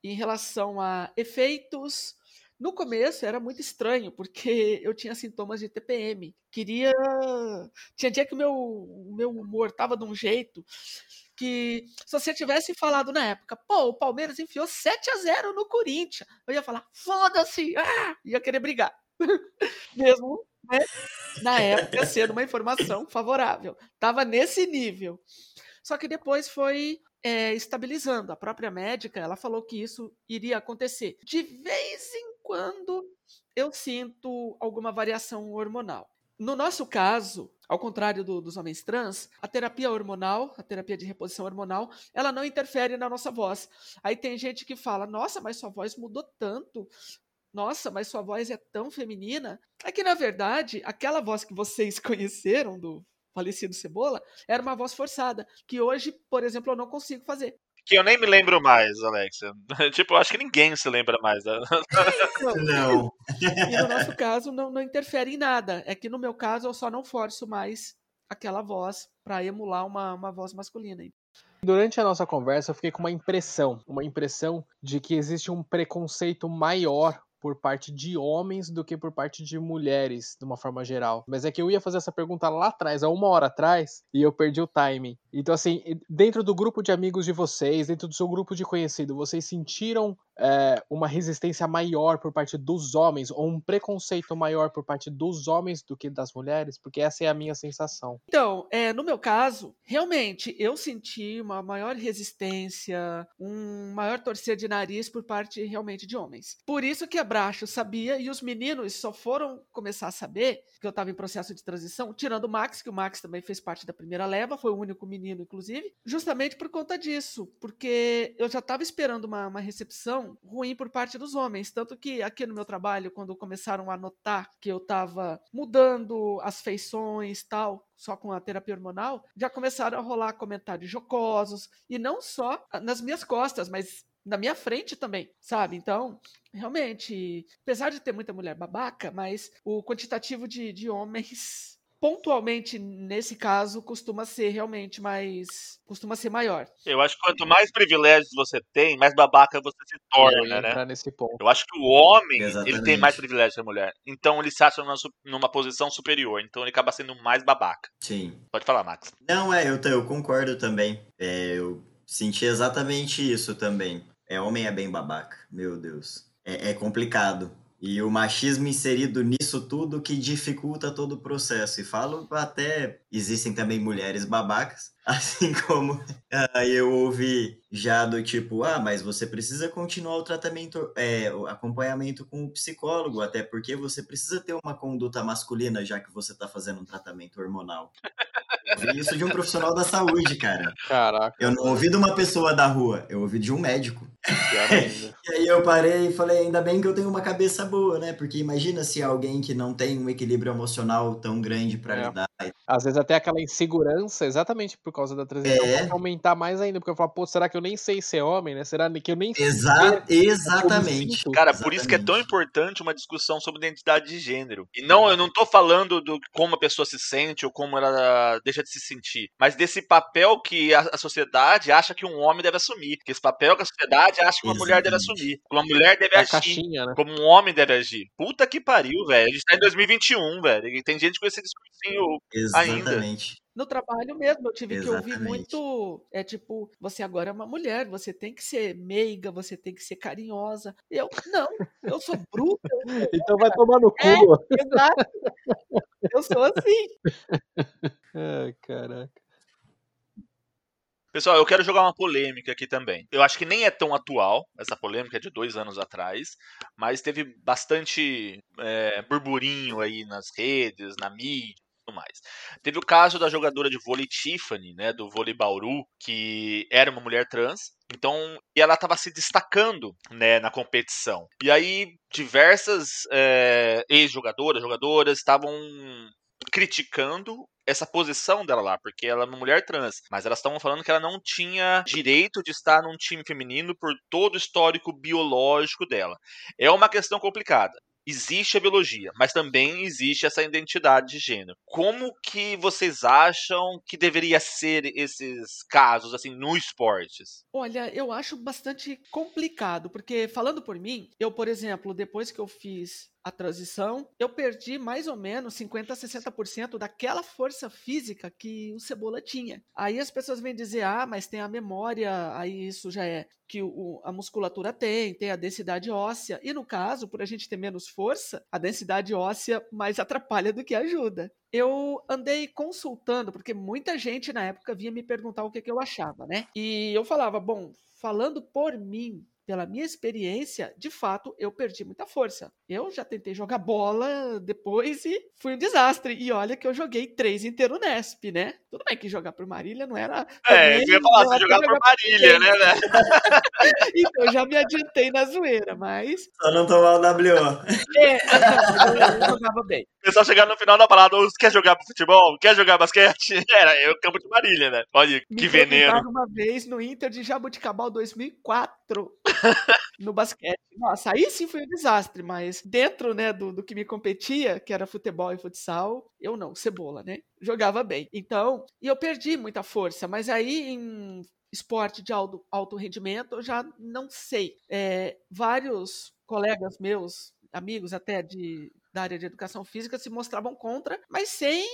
em relação a efeitos, no começo era muito estranho, porque eu tinha sintomas de TPM. Queria. Tinha dia que o meu, o meu humor estava de um jeito que se você tivesse falado na época, pô, o Palmeiras enfiou 7 a 0 no Corinthians, eu ia falar, foda-se, ah! ia querer brigar. Mesmo, né? Na época, sendo uma informação favorável. Tava nesse nível. Só que depois foi é, estabilizando. A própria médica, ela falou que isso iria acontecer. De vez em quando, eu sinto alguma variação hormonal. No nosso caso, ao contrário do, dos homens trans, a terapia hormonal, a terapia de reposição hormonal, ela não interfere na nossa voz. Aí tem gente que fala: nossa, mas sua voz mudou tanto. Nossa, mas sua voz é tão feminina. É que, na verdade, aquela voz que vocês conheceram do falecido Cebola era uma voz forçada, que hoje, por exemplo, eu não consigo fazer que eu nem me lembro mais, Alexa. tipo, acho que ninguém se lembra mais. Da... não. E no nosso caso, não, não interfere em nada. É que no meu caso, eu só não forço mais aquela voz para emular uma, uma voz masculina. Durante a nossa conversa, eu fiquei com uma impressão, uma impressão de que existe um preconceito maior por parte de homens do que por parte de mulheres, de uma forma geral. Mas é que eu ia fazer essa pergunta lá atrás, há uma hora atrás, e eu perdi o timing. Então, assim, dentro do grupo de amigos de vocês, dentro do seu grupo de conhecido, vocês sentiram é, uma resistência maior por parte dos homens, ou um preconceito maior por parte dos homens do que das mulheres? Porque essa é a minha sensação. Então, é, no meu caso, realmente, eu senti uma maior resistência, um maior torcer de nariz por parte realmente de homens. Por isso que a Bracho sabia, e os meninos só foram começar a saber que eu estava em processo de transição, tirando o Max, que o Max também fez parte da primeira leva, foi o único menino inclusive, justamente por conta disso, porque eu já estava esperando uma, uma, recepção ruim por parte dos homens, tanto que aqui no meu trabalho, quando começaram a notar que eu estava mudando as feições tal, só com a terapia hormonal, já começaram a rolar comentários jocosos, e não só nas minhas costas, mas na minha frente também, sabe? Então, realmente, apesar de ter muita mulher babaca, mas o quantitativo de, de homens pontualmente nesse caso costuma ser realmente mais costuma ser maior. Eu acho que quanto mais privilégios você tem, mais babaca você se torna, né? Nesse ponto. Eu acho que o homem Exatamente. ele tem mais privilégios que a mulher. Então ele se acha numa, numa posição superior. Então ele acaba sendo mais babaca. Sim. Pode falar, Max. Não, é, eu, eu concordo também. É, eu senti exatamente isso também. É, homem é bem babaca, meu Deus. É, é complicado. E o machismo inserido nisso tudo que dificulta todo o processo. E falo até, existem também mulheres babacas, assim como ah, eu ouvi já do tipo, ah, mas você precisa continuar o tratamento, é, o acompanhamento com o psicólogo, até porque você precisa ter uma conduta masculina, já que você está fazendo um tratamento hormonal. Eu ouvi isso de um profissional da saúde, cara. Caraca, Eu não ouvi de uma pessoa da rua, eu ouvi de um médico. E aí eu parei e falei, ainda bem que eu tenho uma cabeça boa, né? Porque imagina se alguém que não tem um equilíbrio emocional tão grande pra É. lidar. Às vezes até aquela insegurança, exatamente por causa da transição, É. aumentar mais ainda, porque eu falo, pô, será que eu nem sei ser homem, né? Será que eu nem sei Exa ver exatamente. Cara, por isso que é tão Exatamente. importante uma discussão sobre identidade de gênero. E não, eu não tô falando do como a pessoa se sente ou como ela deixa de se sentir, mas desse papel que a, a sociedade acha que um homem deve assumir. Que esse papel que a sociedade acha que uma mulher deve Exatamente. assumir. Que uma mulher deve É a agir. caixinha, né? Como um homem deve agir. Puta que pariu, velho. A gente tá em 2021, velho. E tem gente com esse discursinho. Exatamente. No trabalho mesmo, eu tive que ouvir Exatamente. muito. É tipo, você agora é uma mulher, você tem que ser meiga, você tem que ser carinhosa. Eu, não, eu sou bruta, Então vai tomar no É. cu. exato. Eu sou assim. Ai, caraca. Pessoal, eu quero jogar uma polêmica aqui também. Eu acho que nem é tão atual, essa polêmica é de dois anos atrás, mas teve bastante é, burburinho aí nas redes, na mídia tudo mais. Teve o caso da jogadora de vôlei Tiffany, né, do vôlei Bauru, que era uma mulher trans, então, e ela estava se destacando, né, na competição. E aí, diversas é, ex-jogadoras, jogadoras estavam criticando essa posição dela lá, porque ela é uma mulher trans, mas elas estavam falando que ela não tinha direito de estar num time feminino por todo o histórico biológico dela. É uma questão complicada. Existe a biologia, mas também existe essa identidade de gênero. Como que vocês acham que deveria ser esses casos assim no esportes? Olha, eu acho bastante complicado, porque falando por mim, eu, por exemplo, depois que eu fiz a transição, eu perdi mais ou menos 50 a 60% daquela força física que o Cebola tinha. Aí as pessoas vêm dizer: "Ah, mas tem a memória". Aí isso já é que o, a musculatura tem, tem a densidade óssea. E no caso, por a gente ter menos força, a densidade óssea mais atrapalha do que ajuda. Eu andei consultando, porque muita gente na época vinha me perguntar o que, que eu achava, né? E eu falava, bom, falando por mim, pela minha experiência, de fato, eu perdi muita força. Eu já tentei jogar bola depois e fui um desastre. E olha que eu joguei três inteiro Nesp, né? Tudo bem que jogar por Marília não era. É, também eu ia falar, você jogar por Marília, né, velho? Então eu já me adiantei na zoeira, mas. Só não tomar o WO. É, não, eu, eu jogava bem. O pessoal chegar no final da parada, "Ô, quer jogar futebol? Quer jogar basquete? Era eu, campo de Marília, né? Olha, Me que veneno. uma vez no Inter de Jabuticabal 2004 no basquete. Nossa, aí sim foi um desastre, mas dentro, né, do, do que me competia, que era futebol e futsal, eu não, cebola, né? Jogava bem. Então, e eu perdi muita força, mas aí em esporte de alto, alto rendimento eu já não sei. É, vários colegas meus, amigos até de da área de educação física se mostravam contra, mas sem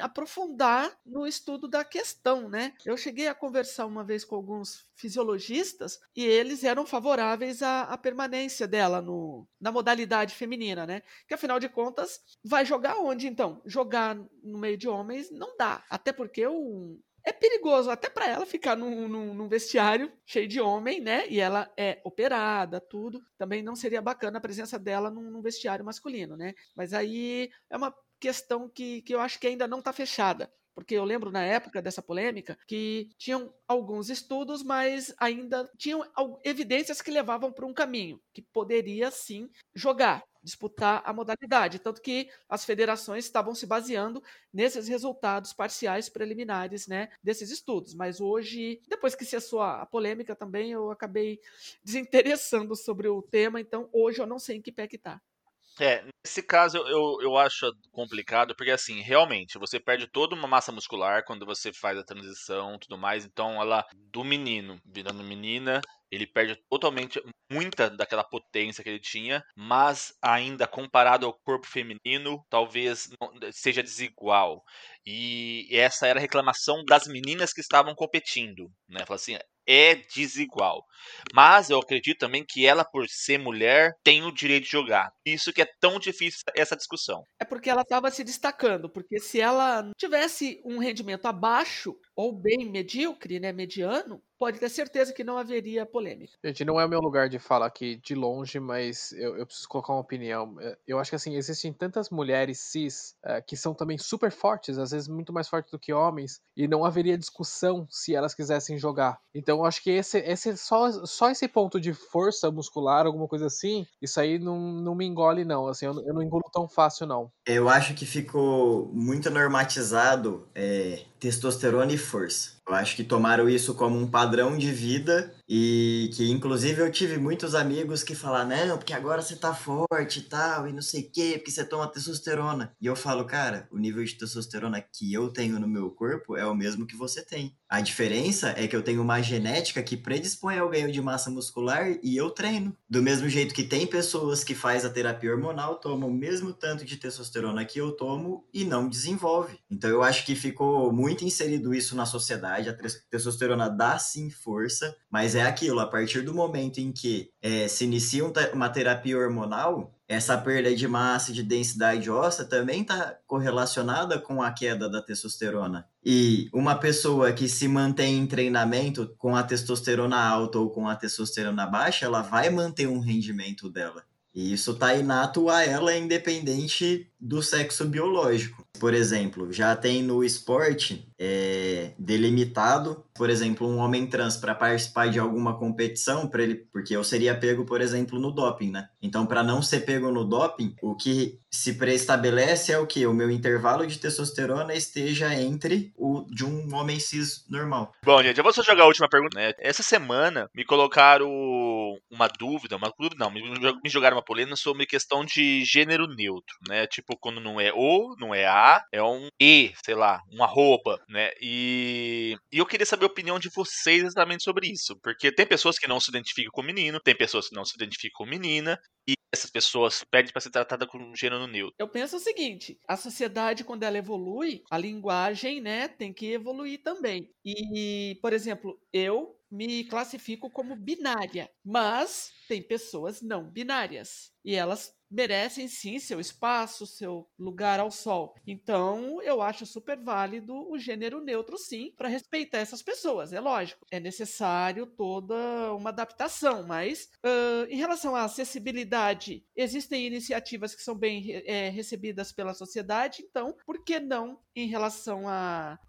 aprofundar no estudo da questão, né? Eu cheguei a conversar uma vez com alguns fisiologistas e eles eram favoráveis à, à permanência dela no, na modalidade feminina, né? Que afinal de contas, vai jogar onde então? Jogar no meio de homens não dá, até porque o é perigoso até para ela ficar num, num, num, vestiário cheio de homem, né? E ela é operada, tudo. Também não seria bacana a presença dela num, num vestiário masculino, né? Mas aí é uma questão que, que eu acho que ainda não está fechada. Porque eu lembro na época dessa polêmica que tinham alguns estudos, mas ainda tinham evidências que levavam para um caminho, que poderia sim jogar, disputar a modalidade. Tanto que as federações estavam se baseando nesses resultados parciais preliminares né, desses estudos. Mas hoje, depois que cessou a polêmica também, eu acabei desinteressando sobre o tema, então hoje eu não sei em que pé que está. É, nesse caso eu, eu acho complicado, porque assim, realmente, você perde toda uma massa muscular quando você faz a transição tudo mais. Então, ela, do menino virando menina, ele perde totalmente muita daquela potência que ele tinha, mas ainda comparado ao corpo feminino, talvez seja desigual. E essa era a reclamação das meninas que estavam competindo, né? Fala assim, é desigual. Mas eu acredito também que ela, por ser mulher, tem o direito de jogar. Isso que é tão difícil essa discussão. É porque ela estava se destacando, porque se ela tivesse um rendimento abaixo ou bem medíocre, né, mediano, pode ter certeza que não haveria polêmica. Gente, não é o meu lugar de fala aqui de longe, mas eu, eu preciso colocar uma opinião. É, eu acho que assim, existem tantas mulheres cis é, que são também super fortes, às vezes muito mais fortes do que homens, e não haveria discussão se elas quisessem jogar. Então eu acho que esse, esse só, só esse ponto de força muscular, alguma coisa assim, isso aí não, não me engole, não. Assim, eu, eu não engulo tão fácil, não. Eu acho que ficou muito normatizado é, testosterona e força. Eu acho que tomaram isso como um padrão de vida e que, inclusive, eu tive muitos amigos que falaram, não, porque agora você tá forte e tal, e não sei o quê, porque você toma testosterona. E eu falo, cara, o nível de testosterona que eu tenho no meu corpo é o mesmo que você tem. A diferença é que eu tenho uma genética que predispõe ao ganho de massa muscular e eu treino. Do mesmo jeito que tem pessoas que faz a terapia hormonal, tomam o mesmo tanto de testosterona que eu tomo e não desenvolve. Então eu acho que ficou muito inserido isso na sociedade. A testosterona dá sim força, mas é aquilo, a partir do momento em que é, se inicia uma terapia hormonal, essa perda de massa e de densidade óssea também está correlacionada com a queda da testosterona. E uma pessoa que se mantém em treinamento com a testosterona alta ou com a testosterona baixa, ela vai manter um rendimento dela. E isso está inato a ela, independente do sexo biológico. Por exemplo, já tem no esporte é, delimitado, por exemplo, um homem trans para participar de alguma competição, para ele, porque eu seria pego, por exemplo, no doping, né? Então, para não ser pego no doping, o que se preestabelece é o que o meu intervalo de testosterona esteja entre o de um homem cis normal. Bom, gente, eu vou só jogar a última pergunta. Né? Essa semana me colocaram uma dúvida, uma dúvida não, me jogaram uma polêmica sobre questão de gênero neutro, né? Tipo, quando não é o, não é a, é um e, sei lá, uma roupa, né? E, e eu queria saber a opinião de vocês exatamente sobre isso, porque tem pessoas que não se identificam com menino, tem pessoas que não se identificam com menina, e essas pessoas pedem para ser tratada com gênero neutro. Eu penso o seguinte: a sociedade, quando ela evolui, a linguagem, né, tem que evoluir também. E, por exemplo, eu me classifico como binária, mas tem pessoas não binárias e elas merecem sim seu espaço, seu lugar ao sol. Então, eu acho super válido o gênero neutro, sim, para respeitar essas pessoas. É lógico, é necessário toda uma adaptação, mas uh, em relação à acessibilidade, existem iniciativas que são bem é, recebidas pela sociedade, então, por que não em relação à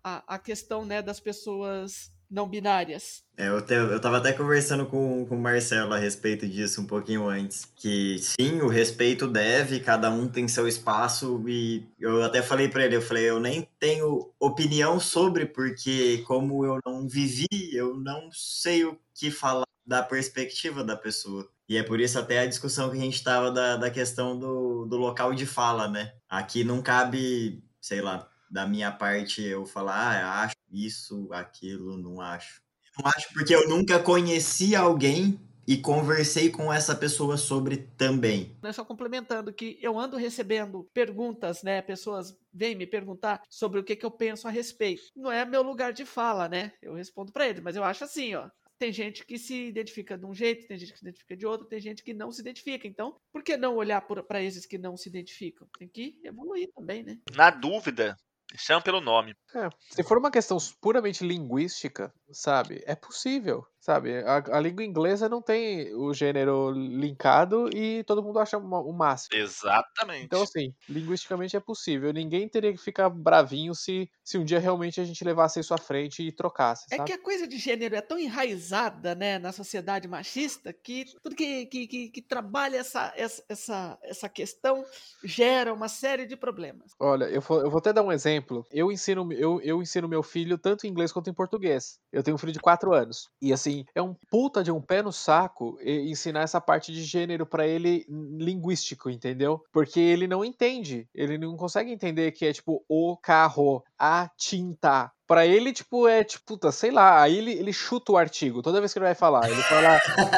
a, a, a, questão né, das pessoas não binárias. É, eu, te, eu tava até conversando com, com o Marcelo a respeito disso um pouquinho antes. Que sim, o respeito deve, cada um tem seu espaço. E eu até falei para ele, eu falei, eu nem tenho opinião sobre, porque como eu não vivi, eu não sei o que falar da perspectiva da pessoa. E é por isso até a discussão que a gente tava da, da questão do, do local de fala, né? Aqui não cabe, sei lá, da minha parte eu falar, ah, acho isso, aquilo, não acho. Não acho porque eu nunca conheci alguém e conversei com essa pessoa sobre também. É só complementando que eu ando recebendo perguntas, né? Pessoas vêm me perguntar sobre o que, que eu penso a respeito. Não é meu lugar de fala, né? Eu respondo para eles, mas eu acho assim, ó. Tem gente que se identifica de um jeito, tem gente que se identifica de outro, tem gente que não se identifica. Então, por que não olhar para esses que não se identificam? Tem que evoluir também, né? Na dúvida, Chama pelo nome. É, se for uma questão puramente linguística, sabe? É possível. Sabe? A, a, língua inglesa não tem o gênero linkado e todo mundo acha o máximo. Exatamente. Então, assim, linguisticamente é possível. Ninguém teria que ficar bravinho se, se um dia realmente a gente levasse isso à frente e trocasse. É sabe? que a coisa de gênero é tão enraizada, né, na sociedade machista que tudo que, que, que, que trabalha essa, essa, essa questão gera uma série de problemas. Olha, eu vou, eu vou até dar um exemplo. Eu ensino, eu, eu ensino meu filho tanto em inglês quanto em português. Eu tenho um filho de 4 anos. E assim, é um puta de um pé no saco ensinar essa parte de gênero para ele linguístico, entendeu? Porque ele não entende. Ele não consegue entender que é tipo o carro, a tinta, Pra ele, tipo, é tipo, puta, sei lá, aí ele, ele chuta o artigo toda vez que ele vai falar. Ele fala,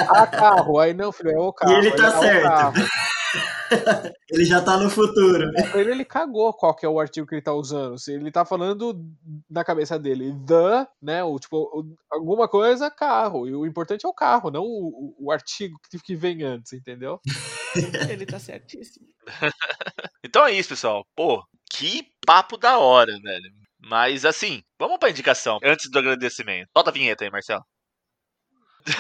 a carro, aí não, filho, é o carro. E ele tá certo. ele já tá no futuro. Ele, ele cagou qual que é o artigo que ele tá usando. Se ele tá falando na cabeça dele, the, né, o, tipo, alguma coisa, carro. E o importante é o carro, não o, o artigo que, que vem antes, entendeu? ele tá certíssimo. então é isso, pessoal. Pô, que papo da hora, velho. Mas assim, vamos pra indicação antes do agradecimento. Solta a vinheta aí, Marcelo.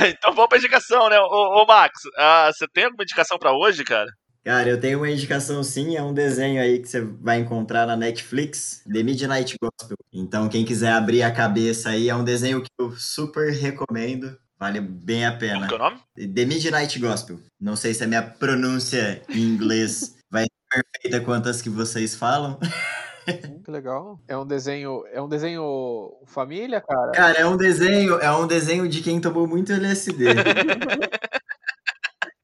então vamos pra indicação, né? Ô, ô Max, uh, você tem alguma indicação para hoje, cara? Cara, eu tenho uma indicação sim, é um desenho aí que você vai encontrar na Netflix, The Midnight Gospel. Então, quem quiser abrir a cabeça aí, é um desenho que eu super recomendo, vale bem a pena. Que é o nome? The Midnight Gospel. Não sei se a minha pronúncia em inglês vai ser perfeita quanto as que vocês falam. Hum, que legal. É um desenho, é um desenho família, cara? Cara, é um desenho, é um desenho de quem tomou muito LSD.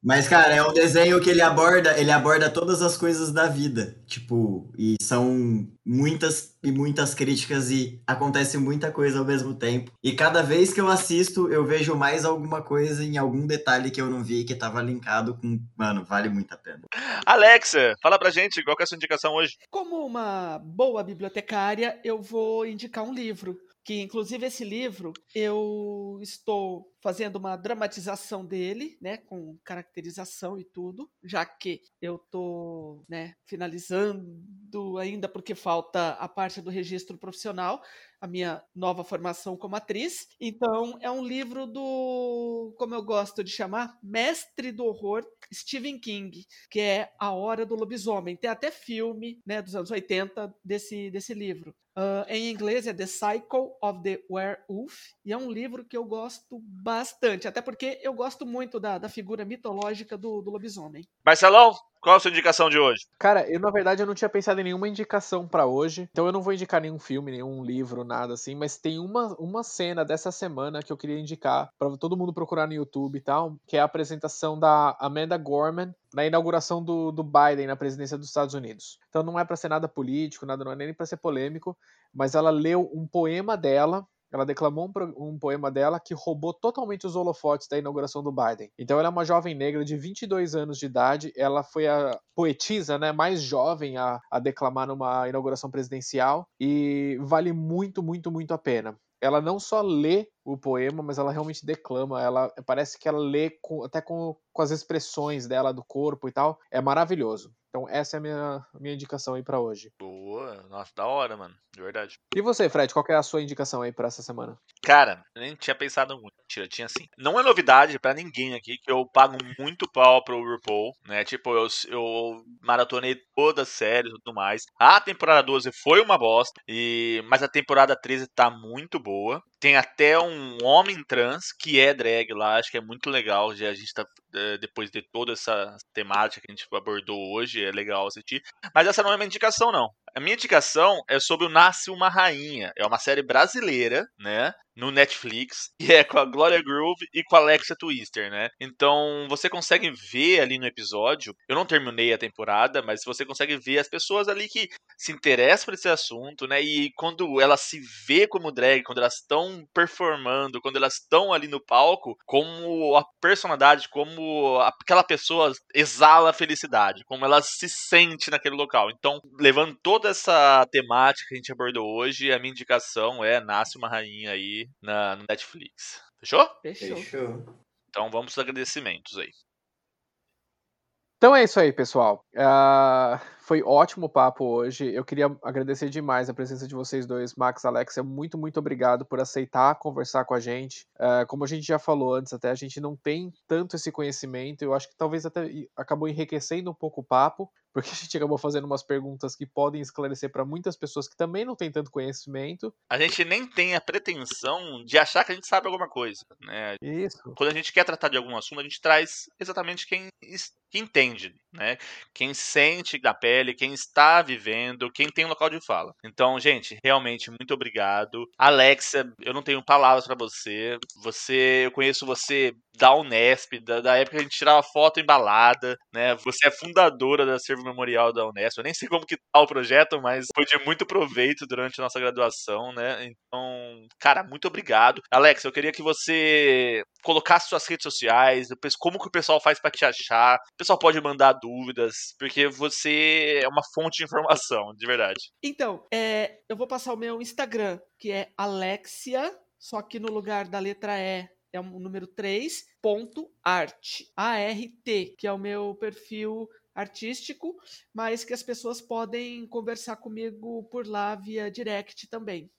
Mas, cara, é um desenho que ele aborda, ele aborda todas as coisas da vida. Tipo, e são muitas e muitas críticas e acontece muita coisa ao mesmo tempo. E cada vez que eu assisto, eu vejo mais alguma coisa em algum detalhe que eu não vi que tava linkado com. Mano, vale muito a pena. Alexa, fala pra gente qual é a sua indicação hoje. Como uma boa bibliotecária, eu vou indicar um livro que inclusive esse livro eu estou fazendo uma dramatização dele, né, com caracterização e tudo, já que eu tô, né, finalizando ainda porque falta a parte do registro profissional, a minha nova formação como atriz. Então, é um livro do, como eu gosto de chamar, mestre do horror, Stephen King, que é A Hora do Lobisomem. Tem até filme, né, dos anos 80 desse, desse livro. Uh, em inglês é The Cycle of the Werewolf, e é um livro que eu gosto bastante, até porque eu gosto muito da, da figura mitológica do, do lobisomem. Marcelão, qual a sua indicação de hoje? Cara, eu na verdade eu não tinha pensado em nenhuma indicação para hoje, então eu não vou indicar nenhum filme, nenhum livro, nada assim, mas tem uma, uma cena dessa semana que eu queria indicar para todo mundo procurar no YouTube e tal, que é a apresentação da Amanda Gorman na inauguração do, do Biden na presidência dos Estados Unidos. Então não é para ser nada político, nada não é nem para ser polêmico, mas ela leu um poema dela ela declamou um, um, poema dela que roubou totalmente os holofotes da inauguração do Biden. Então ela é uma jovem negra de 22 anos de idade, ela foi a poetisa né, mais jovem a, a declamar numa inauguração presidencial e vale muito, muito, muito a pena ela não só lê o poema, mas ela realmente declama. Ela parece que ela lê com, até com, com as expressões dela do corpo e tal. É maravilhoso. Então essa é a minha, minha indicação aí para hoje. Boa, nossa, da hora, mano, de verdade. E você, Fred, qual é a sua indicação aí para essa semana? Cara, nem tinha pensado muito, mentira, tinha assim. Não é novidade para ninguém aqui que eu pago muito pau pro RuPaul, né? Tipo, eu, eu maratonei toda a série e tudo mais. A temporada 12 foi uma bosta, e mas a temporada 13 tá muito boa. Tem até um homem trans que é drag lá, acho que é muito legal. Já a gente tá, eh, depois de toda essa temática que a gente abordou hoje, é legal assistir. Mas essa não é uma indicação, não. A minha indicação é sobre o Nasce uma Rainha. É uma série brasileira, né? No Netflix, e é com a Gloria Groove e com a Alexa Twister, né? Então você consegue ver ali no episódio. Eu não terminei a temporada, mas você consegue ver as pessoas ali que se interessam por esse assunto, né? E quando elas se vê como drag, quando elas estão performando, quando elas estão ali no palco, como a personalidade, como aquela pessoa exala felicidade, como ela se sente naquele local. Então, levando todo toda essa temática que a gente abordou hoje, a minha indicação é Nasce uma Rainha aí na, no Netflix. Fechou? Fechou. Fechou. Então vamos para os agradecimentos aí. Então é isso aí, pessoal. Uh, foi ótimo o papo hoje. Eu queria agradecer demais a presença de vocês dois, Max, Alexia. Muito, muito obrigado por aceitar conversar com a gente. Uh, como a gente já falou antes, até a gente não tem tanto esse conhecimento. Eu acho que talvez até acabou enriquecendo um pouco o papo, porque a gente acabou fazendo umas perguntas que podem esclarecer para muitas pessoas que também não têm tanto conhecimento. A gente nem tem a pretensão de achar que a gente sabe alguma coisa, né? Isso. Quando a gente quer tratar de algum assunto, a gente traz exatamente quem que entende, né? Quem sente na pele, quem está vivendo, quem tem local de fala. Então, gente, realmente muito obrigado. Alexia, eu não tenho palavras para você. Você, eu conheço você da Unesp, da, da, época que a gente tirava foto embalada, né? Você é fundadora da Servo Memorial da Unesp. Eu nem sei como que tá o projeto, mas foi de muito proveito durante a nossa graduação, né? Então, cara, muito obrigado. Alex, eu queria que você colocasse suas redes sociais, como que o pessoal faz para te achar, pessoal pode mandar dúvidas, porque você é uma fonte de informação, de verdade. Então, é, eu vou passar o meu Instagram, que é Alexia, só que no lugar da letra E é o número 3, ponto art, A-R-T, que é o meu perfil artístico, mas que as pessoas podem conversar comigo por lá via direct também.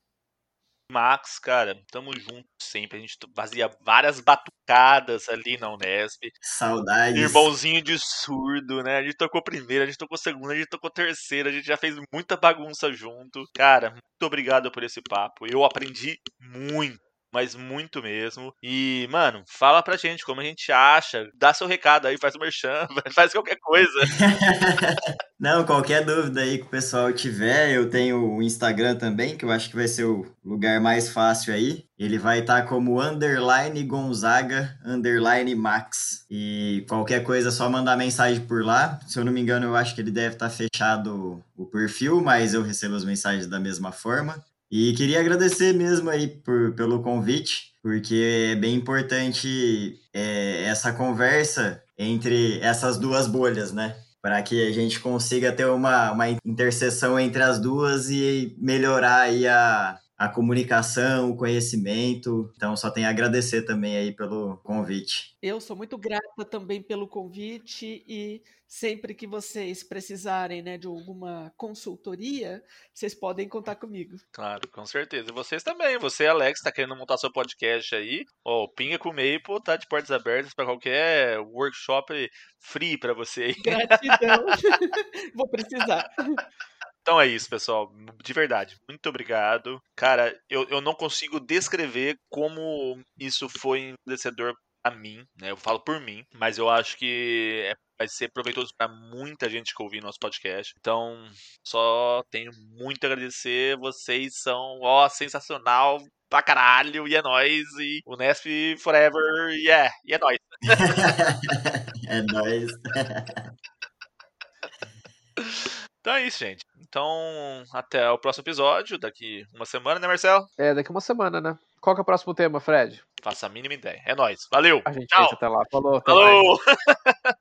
Max, cara, tamo junto sempre. A gente fazia várias batucadas ali na Unesp. Saudades. Irmãozinho de surdo, né? A gente tocou primeira, a gente tocou segunda, a gente tocou terceira, a gente já fez muita bagunça junto. Cara, muito obrigado por esse papo. Eu aprendi muito mas muito mesmo. E, mano, fala pra gente como a gente acha, dá seu recado aí, faz o merchan, faz qualquer coisa. Não, qualquer dúvida aí que o pessoal tiver, eu tenho o Instagram também, que eu acho que vai ser o lugar mais fácil aí. Ele vai estar tá como underline Gonzaga, underline Max. E qualquer coisa é só mandar mensagem por lá. Se eu não me engano, eu acho que ele deve estar tá fechado o perfil, mas eu recebo as mensagens da mesma forma. E queria agradecer mesmo aí por, pelo convite, porque é bem importante é, essa conversa entre essas duas bolhas, né? Para que a gente consiga ter uma, uma interseção entre as duas e melhorar aí a, a comunicação, o conhecimento. Então, só tenho a agradecer também aí pelo convite. Eu sou muito grata também pelo convite e sempre que vocês precisarem né, de alguma consultoria, vocês podem contar comigo. Claro, com certeza. E vocês também. Você, Alex, está querendo montar seu podcast aí. Ó, oh, Pinga com o Maple tá de portas abertas para qualquer workshop free para você aí. Gratidão. Vou precisar. Então é isso, pessoal. De verdade, muito obrigado. Cara, eu, eu não consigo descrever como isso foi enriquecedor a mim, né? Eu falo por mim, mas eu acho que é, vai ser proveitoso para muita gente que ouvir nosso podcast. Então, só tenho muito a agradecer. Vocês são, ó, sensacional pra caralho, e é nóis, e o Nesp Forever, e yeah, e é nóis. é nóis. Então é isso, gente. Então, até o próximo episódio, daqui uma semana, né, Marcelo? É, daqui uma semana, né? Qual que é o próximo tema, Fred? Faça a mínima ideia. É nóis. Valeu. A gente Tchau. até lá. Falou. Falou.